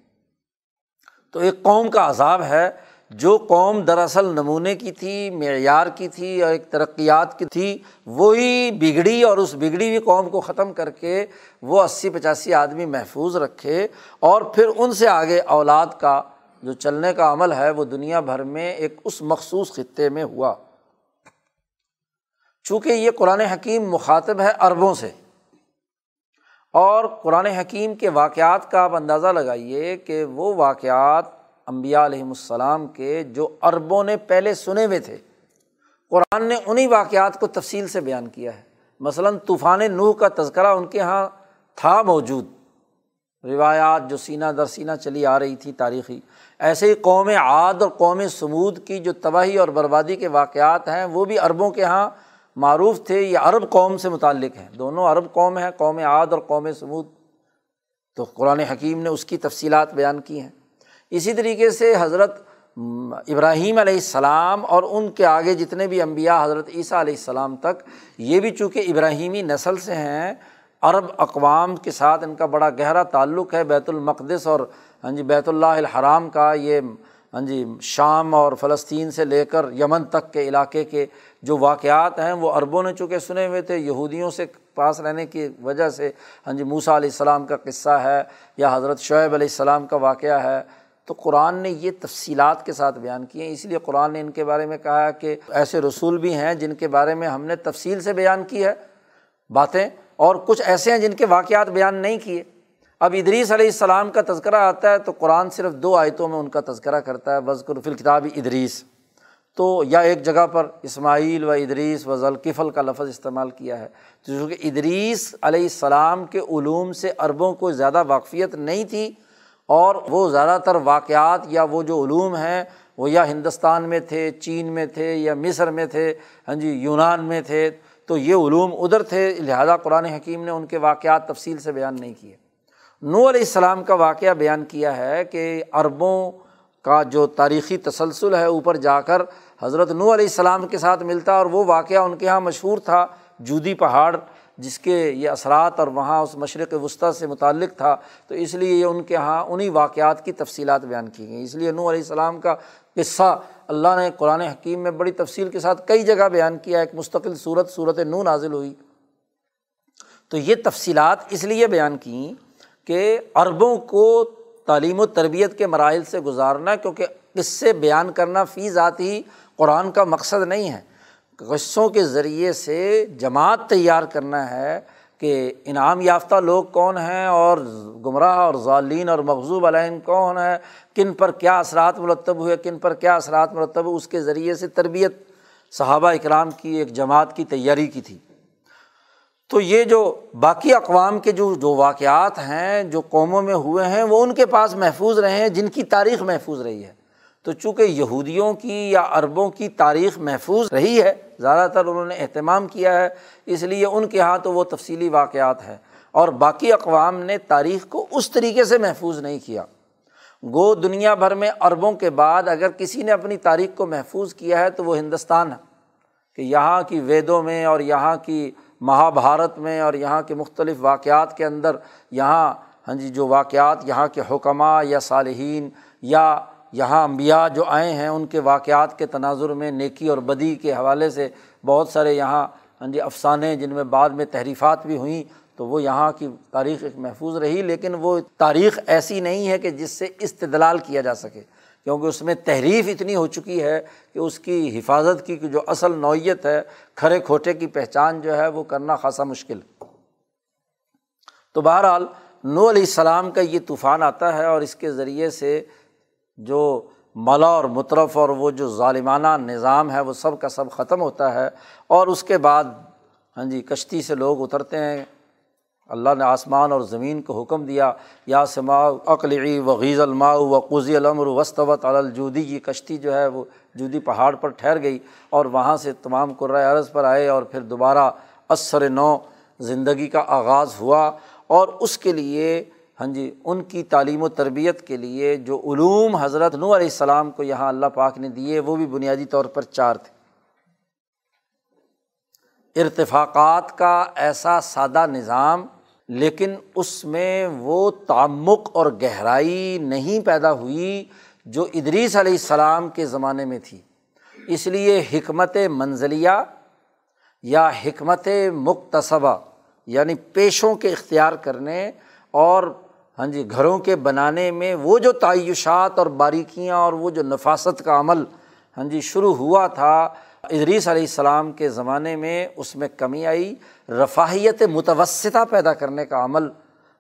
تو ایک قوم کا عذاب ہے، جو قوم دراصل نمونے کی تھی، معیار کی تھی، اور ایک ترقیات کی تھی، وہی بگڑی اور اس بگڑی ہوئی قوم کو ختم کر کے وہ اسی پچاسی آدمی محفوظ رکھے اور پھر ان سے آگے اولاد کا جو چلنے کا عمل ہے، وہ دنیا بھر میں ایک اس مخصوص خطے میں ہوا۔ چونکہ یہ قرآن حکیم مخاطب ہے عربوں سے۔ اور قرآن حکیم کے واقعات کا آپ اندازہ لگائیے کہ وہ واقعات امبیا علیہم السلام کے جو عربوں نے پہلے سنے ہوئے تھے۔ قرآن نے انہیں واقعات کو تفصیل سے بیان کیا ہے۔ مثلاً طوفان نوح کا تذکرہ ان کے یہاں تھا موجود۔ روایات جو سینہ در سینہ چلی آ رہی تھی تاریخی۔ ایسے ہی قوم عاد اور قوم سمود کی جو تباہی اور بربادی کے واقعات ہیں وہ بھی عربوں کے یہاں معروف تھے، یہ عرب قوم سے متعلق ہیں۔ دونوں عرب قوم ہیں، قوم عاد اور قوم سمود تو قرآن حکیم نے اس کی تفصیلات بیان کی ہیں۔ اسی طریقے سے حضرت ابراہیم علیہ السلام اور ان کے آگے جتنے بھی امبیا حضرت عیسیٰ علیہ السلام تک، یہ بھی چونکہ ابراہیمی نسل سے ہیں، عرب اقوام کے ساتھ ان کا بڑا گہرا تعلق ہے۔ بیت المقدس اور ہاں جی بیت اللہ الحرام کا یہ ہاں جی شام اور فلسطین سے لے کر یمن تک کے علاقے کے جو واقعات ہیں، وہ عربوں نے چونکہ سنے ہوئے تھے، یہودیوں سے پاس رہنے کی وجہ سے ہاں جی موسا علیہ السلام کا قصہ ہے یا حضرت شعیب علیہ السلام کا واقعہ ہے۔ تو قرآن نے یہ تفصیلات کے ساتھ بیان کیے ہیں اس لیے قرآن نے ان کے بارے میں کہا کہ ایسے رسول بھی ہیں جن کے بارے میں ہم نے تفصیل سے بیان کی ہے، باتیں اور کچھ ایسے ہیں جن کے واقعات بیان نہیں کیے۔ اب ادریس علیہ السلام کا تذکرہ آتا ہے تو قرآن صرف دو آیتوں میں ان کا تذکرہ کرتا ہے وزقر فی الکتاب ادریس۔ تو یا ایک جگہ پر اسماعیل و ادریس و ذلقفل کا لفظ استعمال کیا ہے۔ چونکہ ادریس علیہ السلام کے علوم سے عربوں کو زیادہ واقفیت نہیں تھی اور وہ زیادہ تر واقعات یا وہ جو علوم ہیں، وہ یا ہندوستان میں تھے، چین میں تھے یا مصر میں تھے ہاں جی یونان میں تھے، تو یہ علوم ادھر تھے، لہٰذا قرآن حکیم نے ان کے واقعات تفصیل سے بیان نہیں کیے۔ نو علیہ السلام کا واقعہ بیان کیا ہے کہ عربوں کا جو تاریخی تسلسل ہے اوپر جا کر حضرت نو علیہ السلام کے ساتھ ملتا اور وہ واقعہ ان کے یہاں مشہور تھا، جودی پہاڑ، جس کے یہ اثرات اور وہاں اس مشرق وسطیٰ سے متعلق تھا۔ تو اس لیے یہ ان کے یہاں انہیں واقعات کی تفصیلات بیان کی گئیں۔ اس لیے نو علیہ السلام کا قصہ اللہ نے قرآن حکیم میں بڑی تفصیل کے ساتھ کئی جگہ بیان کیا۔ ایک مستقل صورت صورت نو نازل ہوئی۔ تو یہ تفصیلات اس لیے بیان کیں کہ عربوں کو تعلیم و تربیت کے مراحل سے گزارنا، کیونکہ اس سے بیان کرنا فی ذات ہی قرآن کا مقصد نہیں ہے۔ قصوں کے ذریعے سے جماعت تیار کرنا ہے کہ انعام یافتہ لوگ کون ہیں اور گمراہ اور ظالین اور مغزوب علین کون ہیں، کن پر کیا اثرات مرتب ہوئے، کن پر کیا اثرات مرتب ہوئے، اس کے ذریعے سے تربیت۔ صحابہ اکرام کی ایک جماعت کی تیاری کی تھی۔ تو یہ جو باقی اقوام کے جو جو واقعات ہیں، جو قوموں میں ہوئے ہیں، وہ ان کے پاس محفوظ رہے ہیں، جن کی تاریخ محفوظ رہی ہے۔ تو چونکہ یہودیوں کی یا عربوں کی تاریخ محفوظ رہی ہے، زیادہ تر انہوں نے اہتمام کیا ہے، اس لیے ان کے یہاں تو وہ تفصیلی واقعات ہیں۔ اور باقی اقوام نے تاریخ کو اس طریقے سے محفوظ نہیں کیا۔ گو دنیا بھر میں عربوں کے بعد اگر کسی نے اپنی تاریخ کو محفوظ کیا ہے تو وہ ہندوستان ہے۔ کہ یہاں کی ویدوں میں اور یہاں کی مہا بھارت میں اور یہاں کے مختلف واقعات کے اندر، یہاں ہاں جی جو واقعات یہاں کے حکمہ یا صالحین یا یہاں امبیا جو آئے ہیں، ان کے واقعات کے تناظر میں نیکی اور بدی کے حوالے سے بہت سارے یہاں ہاں جی افسانے جن میں بعد میں تحریفات بھی ہوئیں، تو وہ یہاں کی تاریخ ایک محفوظ رہی، لیکن وہ تاریخ ایسی نہیں ہے کہ جس سے استدلال کیا جا سکے۔ کیونکہ اس میں تحریف اتنی ہو چکی ہے کہ اس کی حفاظت کی جو اصل نوعیت ہے کھڑے کھوٹے کی پہچان جو ہے وہ کرنا خاصا مشکل۔ تو بہرحال نو علیہ السلام کا یہ طوفان آتا ہے اور اس کے ذریعے سے جو ملا اور مطرف اور وہ جو ظالمانہ نظام ہے وہ سب کا سب ختم ہوتا ہے اور اس کے بعد ہاں جی کشتی سے لوگ اترتے ہیں۔ اللہ نے آسمان اور زمین کو حکم دیا، یا سما اقلی وغیز الماء و قزی المر وسطوت الجودی کی کشتی جو ہے وہ جودی پہاڑ پر ٹھہر گئی اور وہاں سے تمام قرۂۂ عرض پر آئے اور پھر دوبارہ عصر نو زندگی کا آغاز ہوا اور اس کے لیے ہاں جی ان کی تعلیم و تربیت کے لیے جو علوم حضرت نو علیہ السلام کو یہاں اللہ پاک نے دیے، وہ بھی بنیادی طور پر چار تھے۔ ارتفاقات کا ایسا سادہ نظام لیکن اس میں وہ تعمق اور گہرائی نہیں پیدا ہوئی جو ادریس علیہ السلام کے زمانے میں تھی۔ اس لیے حکمت منزلیہ یا حکمت مقتصبہ یعنی پیشوں کے اختیار کرنے اور ہاں جی گھروں کے بنانے میں وہ جو تعیشات اور باریکیاں اور وہ جو نفاست کا عمل ہاں جی شروع ہوا تھا ادریس علیہ السلام کے زمانے میں اس میں کمی آئی، رفاہیت متوسطہ پیدا کرنے کا عمل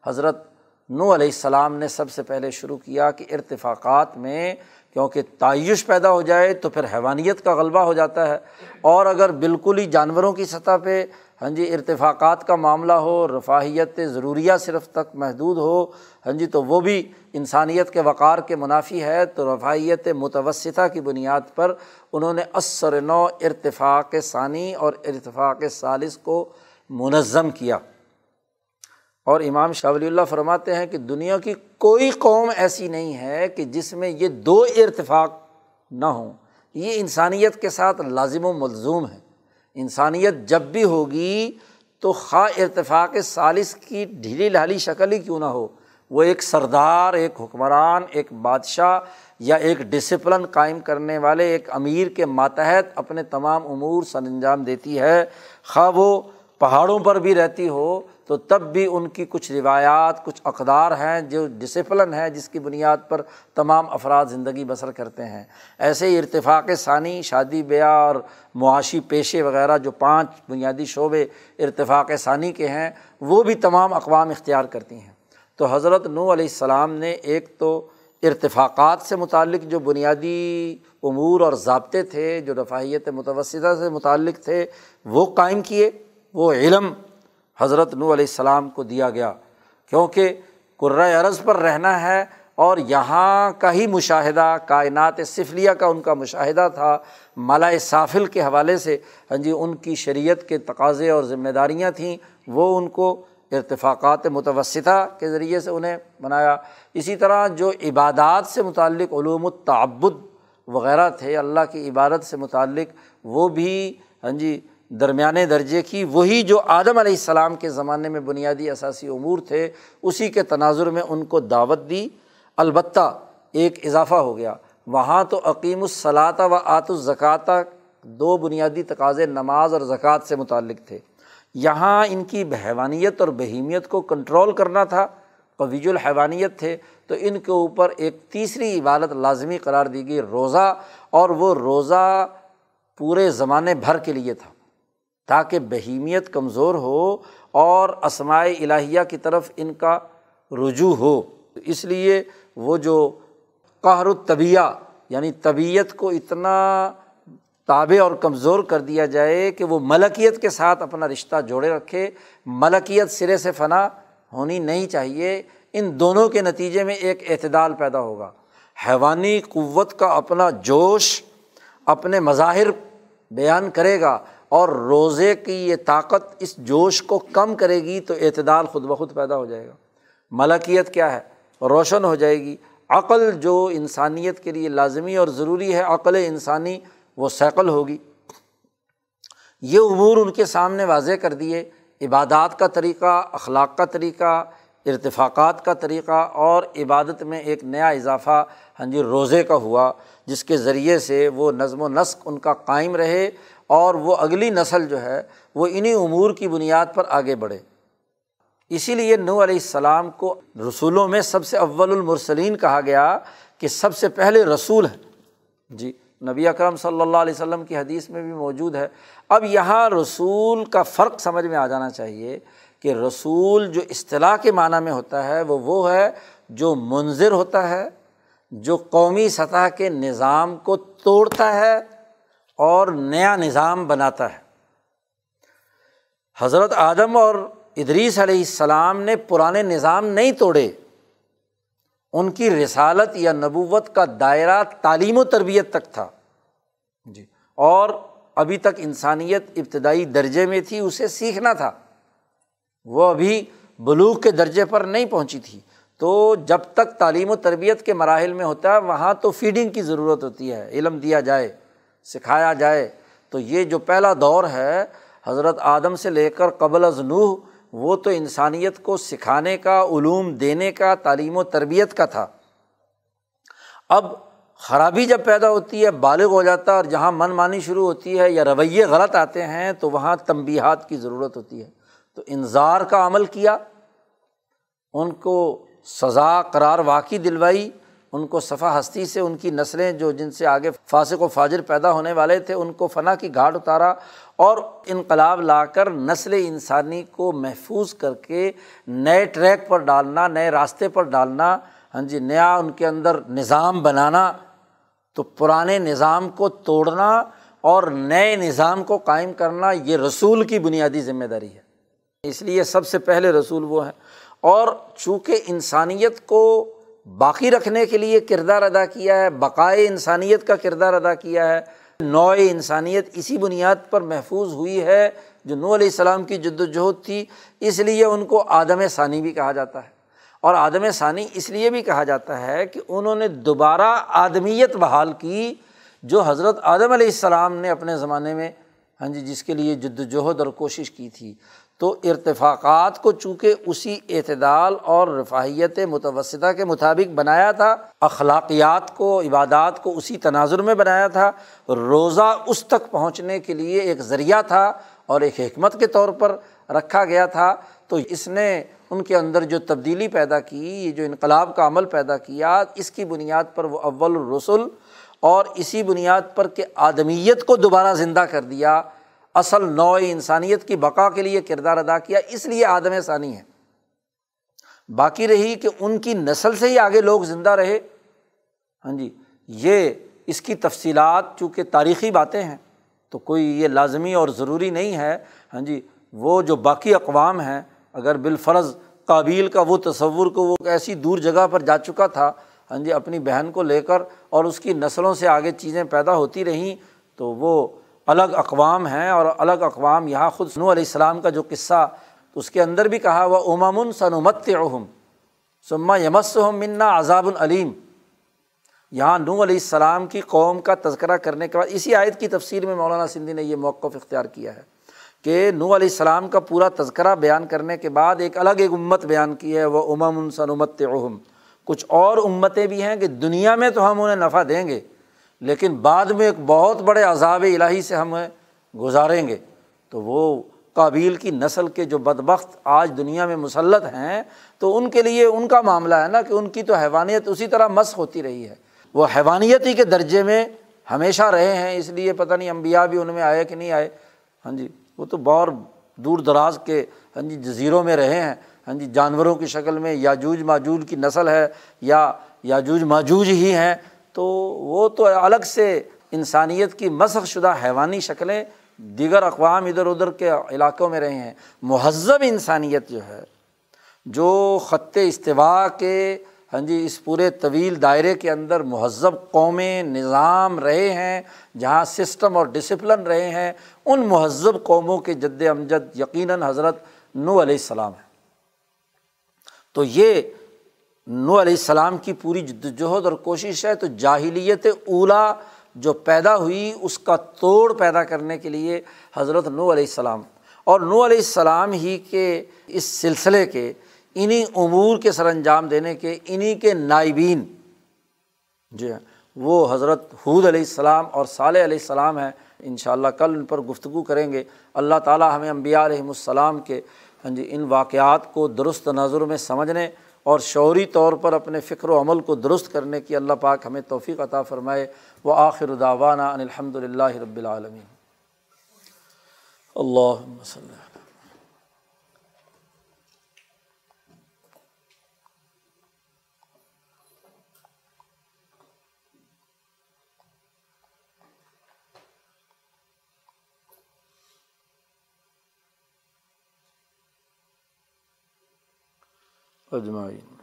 حضرت نو علیہ السلام نے سب سے پہلے شروع کیا کہ ارتفاقات میں کیونکہ تعیش پیدا ہو جائے تو پھر حیوانیت کا غلبہ ہو جاتا ہے۔ اور اگر بالکل ہی جانوروں کی سطح پہ ہاں جی ارتفاقات کا معاملہ ہو، رفاہیت ضروریہ صرف تک محدود ہو ہاں جی تو وہ بھی انسانیت کے وقار کے منافی ہے۔ تو رفاہیت متوسطہ کی بنیاد پر انہوں نے اثر نو ارتفاق ثانی اور ارتفاق ثالث کو منظم کیا۔ اور امام شاہ ولی اللہ فرماتے ہیں کہ دنیا کی کوئی قوم ایسی نہیں ہے کہ جس میں یہ دو ارتفاق نہ ہوں۔ یہ انسانیت کے ساتھ لازم و ملزوم ہے۔ انسانیت جب بھی ہوگی تو خواہ ارتفاق سالس کی ڈھیلی ڈھالی شکل ہی کیوں نہ ہو، وہ ایک سردار، ایک حکمران، ایک بادشاہ یا ایک ڈسپلن قائم کرنے والے، ایک امیر کے ماتحت اپنے تمام امور سر انجام دیتی ہے۔ خواہ وہ پہاڑوں پر بھی رہتی ہو، تو تب بھی ان کی کچھ روایات، کچھ اقدار ہیں جو ڈسپلن ہے جس کی بنیاد پر تمام افراد زندگی بسر کرتے ہیں۔ ایسے ہی ارتفاق ثانی، شادی، بیاہ اور معاشی پیشے وغیرہ جو پانچ بنیادی شعبے ارتفاق ثانی کے ہیں، وہ بھی تمام اقوام اختیار کرتی ہیں۔ تو حضرت نو علیہ السلام نے ایک تو ارتفاقات سے متعلق جو بنیادی امور اور ضابطے تھے، جو رفاہیت متوسطہ سے متعلق تھے، وہ قائم کیے۔ وہ علم حضرت نو علیہ السلام کو دیا گیا، کیونکہ عرض پر رہنا ہے اور یہاں کا ہی مشاہدہ، کائنات صفلیہ کا ان کا مشاہدہ تھا مالا صافل کے حوالے سے۔ ہاں جی ان کی شریعت کے تقاضے اور ذمہ داریاں تھیں، وہ ان کو ارتفاقات متوسطہ کے ذریعے سے انہیں بنایا۔ اسی طرح جو عبادات سے متعلق علوم التعبد وغیرہ تھے، اللہ کی عبادت سے متعلق، وہ بھی ہاں جی درمیانے درجے کی، وہی جو آدم علیہ السلام کے زمانے میں بنیادی اثاثی امور تھے، اسی کے تناظر میں ان کو دعوت دی۔ البتہ ایک اضافہ ہو گیا۔ وہاں تو عقیم الصلاط و آت الزکاتہ دو بنیادی تقاضے نماز اور زکوٰۃ سے متعلق تھے۔ یہاں ان کی حیوانیت اور بہیمیت کو کنٹرول کرنا تھا قویج الحیوانیت تھے۔ تو ان کے اوپر ایک تیسری عبادت لازمی قرار دی گئی، روزہ، اور وہ روزہ پورے زمانے بھر کے لیے تھا۔ تاکہ بہیمیت کمزور ہو اور اسمائے الہیہ کی طرف ان کا رجوع ہو۔ اس لیے وہ جو قہر الطبیہ یعنی طبیعت کو اتنا تابع اور کمزور کر دیا جائے کہ وہ ملکیت کے ساتھ اپنا رشتہ جوڑے رکھے، ملکیت سرے سے فنا ہونی نہیں چاہیے۔ ان دونوں کے نتیجے میں ایک اعتدال پیدا ہوگا۔ حیوانی قوت کا اپنا جوش اپنے مظاہر بیان کرے گا۔ اور روزے کی یہ طاقت اس جوش کو کم کرے گی تو اعتدال خود بخود پیدا ہو جائے گا۔ ملکیت کیا ہے؟ روشن ہو جائے گی۔ عقل جو انسانیت کے لیے لازمی اور ضروری ہے، عقل انسانی وہ سیکل ہوگی۔ یہ امور ان کے سامنے واضح کر دیے۔ عبادات کا طریقہ، اخلاق کا طریقہ، ارتفاقات کا طریقہ اور عبادت میں ایک نیا اضافہ ہاں جی روزے کا ہوا، جس کے ذریعے سے وہ نظم و نسق ان کا قائم رہے۔ اور وہ اگلی نسل جو ہے وہ انہیں امور کی بنیاد پر آگے بڑھے۔ اسی لیے نو علیہ السلام کو رسولوں میں سب سے اول المرسلین کہا گیا کہ سب سے پہلے رسول ہیں۔ جی نبی اکرم صلی اللہ علیہ وسلم کی حدیث میں بھی موجود ہے۔ اب یہاں رسول کا فرق سمجھ میں آ جانا چاہیے کہ رسول جو اصطلاح کے معنیٰ میں ہوتا ہے وہ وہ ہے جو منظر ہوتا ہے، جو قومی سطح کے نظام کو توڑتا ہے اور نیا نظام بناتا ہے۔ حضرت آدم اور ادریس علیہ السلام نے پرانے نظام نہیں توڑے۔ ان کی رسالت یا نبوت کا دائرہ تعلیم و تربیت تک تھا۔ جی۔ اور ابھی تک انسانیت ابتدائی درجے میں تھی، اسے سیکھنا تھا۔ وہ ابھی بلوغ کے درجے پر نہیں پہنچی تھی۔ تو جب تک تعلیم و تربیت کے مراحل میں ہوتا ہے، وہاں تو فیڈنگ کی ضرورت ہوتی ہے، علم دیا جائے۔ سکھایا جائے۔ تو یہ جو پہلا دور ہے حضرت آدم سے لے کر قبل از نوح، وہ تو انسانیت کو سکھانے کا، علوم دینے کا، تعلیم و تربیت کا تھا۔ اب خرابی جب پیدا ہوتی ہے، بالغ ہو جاتا ہے اور جہاں من مانی شروع ہوتی ہے یا رویے غلط آتے ہیں، تو وہاں تنبیہات کی ضرورت ہوتی ہے۔ تو انظار کا عمل کیا، ان کو سزا، قرار واقعی دلوائی۔ ان کو صفا ہستی سے ان کی نسلیں جو جن سے آگے فاسق و فاجر پیدا ہونے والے تھے، ان کو فنا کی گھاٹ اتارا اور انقلاب لا کر نسل انسانی کو محفوظ کر کے نئے ٹریک پر ڈالنا، نئے راستے پر ڈالنا ہاں جی نیا ان کے اندر نظام بنانا، تو پرانے نظام کو توڑنا اور نئے نظام کو قائم کرنا، یہ رسول کی بنیادی ذمہ داری ہے۔ اس لیے سب سے پہلے رسول وہ ہیں۔ اور چونکہ انسانیت کو باقی رکھنے کے لیے کردار ادا کیا ہے، بقائے انسانیت کا کردار ادا کیا ہے۔ نوع انسانیت اسی بنیاد پر محفوظ ہوئی ہے جو نو علیہ السلام کی جد وجہد تھی، اس لیے ان کو آدم ثانی بھی کہا جاتا ہے۔ اور آدم ثانی اس لیے بھی کہا جاتا ہے کہ انہوں نے دوبارہ آدمیت بحال کی جو حضرت آدم علیہ السلام نے اپنے زمانے میں ہاں جی جس کے لیے جد وجہد اور کوشش کی تھی۔ تو ارتفاقات کو چونکہ اسی اعتدال اور رفاہیت متوسطہ کے مطابق بنایا تھا، اخلاقیات کو، عبادات کو اسی تناظر میں بنایا تھا، روزہ اس تک پہنچنے کے لیے ایک ذریعہ تھا اور ایک حکمت کے طور پر رکھا گیا تھا۔ تو اس نے ان کے اندر جو تبدیلی پیدا کی، یہ جو انقلاب کا عمل پیدا کیا، اس کی بنیاد پر وہ اول الرسول اور اسی بنیاد پر کہ آدمیت کو دوبارہ زندہ کر دیا۔ اصل نوع انسانیت کی بقا کے لیے کردار ادا کیا، اس لیے آدم ثانی ہے۔ باقی رہی کہ ان کی نسل سے ہی آگے لوگ زندہ رہے۔ ہاں جی یہ اس کی تفصیلات، چونکہ تاریخی باتیں ہیں، تو کوئی یہ لازمی اور ضروری نہیں ہے۔ ہاں جی وہ جو باقی اقوام ہیں، اگر بالفرض قابل کا وہ تصور کو وہ ایسی دور جگہ پر جا چکا تھا ہاں جی اپنی بہن کو لے کر اور اس کی نسلوں سے آگے چیزیں پیدا ہوتی رہیں، تو وہ الگ اقوام ہیں اور الگ اقوام یہاں خود سنو علیہ السلام کا جو قصہ اس کے اندر بھی کہا، وہ امامن سنمت اہم سما یمس منا عذاب العلیم. یہاں نو علیہ السلام کی قوم کا تذکرہ کرنے کے بعد اسی آیت کی تفصیل میں مولانا سندھی نے یہ موقف اختیار کیا ہے کہ نو علیہ السلام کا پورا تذکرہ بیان کرنے کے بعد ایک الگ ایک امت بیان کی ہے، وہ امام سنمت اہم کچھ اور امتیں بھی ہیں کہ دنیا میں تو ہم انہیں نفع دیں گے لیکن بعد میں ایک بہت بڑے عذاب الہی سے ہم گزاریں گے۔ تو وہ قابل کی نسل کے جو بدبخت آج دنیا میں مسلط ہیں، تو ان کے لیے ان کا معاملہ ہے نا کہ ان کی تو حیوانیت اسی طرح مس ہوتی رہی ہے۔ وہ حیوانیت ہی کے درجے میں ہمیشہ رہے ہیں، اس لیے پتہ نہیں امبیا بھی ان میں آئے کہ نہیں آئے۔ ہاں جی وہ تو بہت دور دراز کے ہاں جی جزیروں میں رہے ہیں۔ ہاں جی جانوروں کی شکل میں یاجوج ماجوج کی نسل ہے، یا یاجوج ماجوج ہی ہیں۔ تو وہ تو الگ سے انسانیت کی مسخ شدہ حیوانی شکلیں دیگر اقوام ادھر ادھر کے علاقوں میں رہے ہیں۔ مہذب انسانیت جو ہے، جو خط استوا کے ہاں جی اس پورے طویل دائرے کے اندر مہذب قومیں، نظام رہے ہیں، جہاں سسٹم اور ڈسپلن رہے ہیں، ان مہذب قوموں کے جد امجد یقیناً حضرت نو علیہ السلام ہے تو یہ نو علیہ السلام کی پوری جدوجہد اور کوشش ہے تو جاہلیت اولا جو پیدا ہوئی، اس کا توڑ پیدا کرنے کے لیے حضرت نو علیہ السلام۔ اور نو علیہ السلام ہی کے اس سلسلے کے انہیں امور کے سر انجام دینے کے انہیں کے نائبین۔ جو ہے وہ حضرت حود علیہ السلام اور صالح علیہ السلام ہیں۔ ان شاء اللہ کل ان پر گفتگو کریں گے۔ اللہ تعالیٰ ہمیں امبیا علیہم السلام کے ہاں جی ان واقعات کو درست نظر میں سمجھنے اور شعوری طور پر اپنے فکر و عمل کو درست کرنے کی اللہ پاک ہمیں توفیق عطا فرمائے۔ وہ آخر داوانہ ان الحمد للہ رب العالمین۔ اللہ وسلم اجمعین۔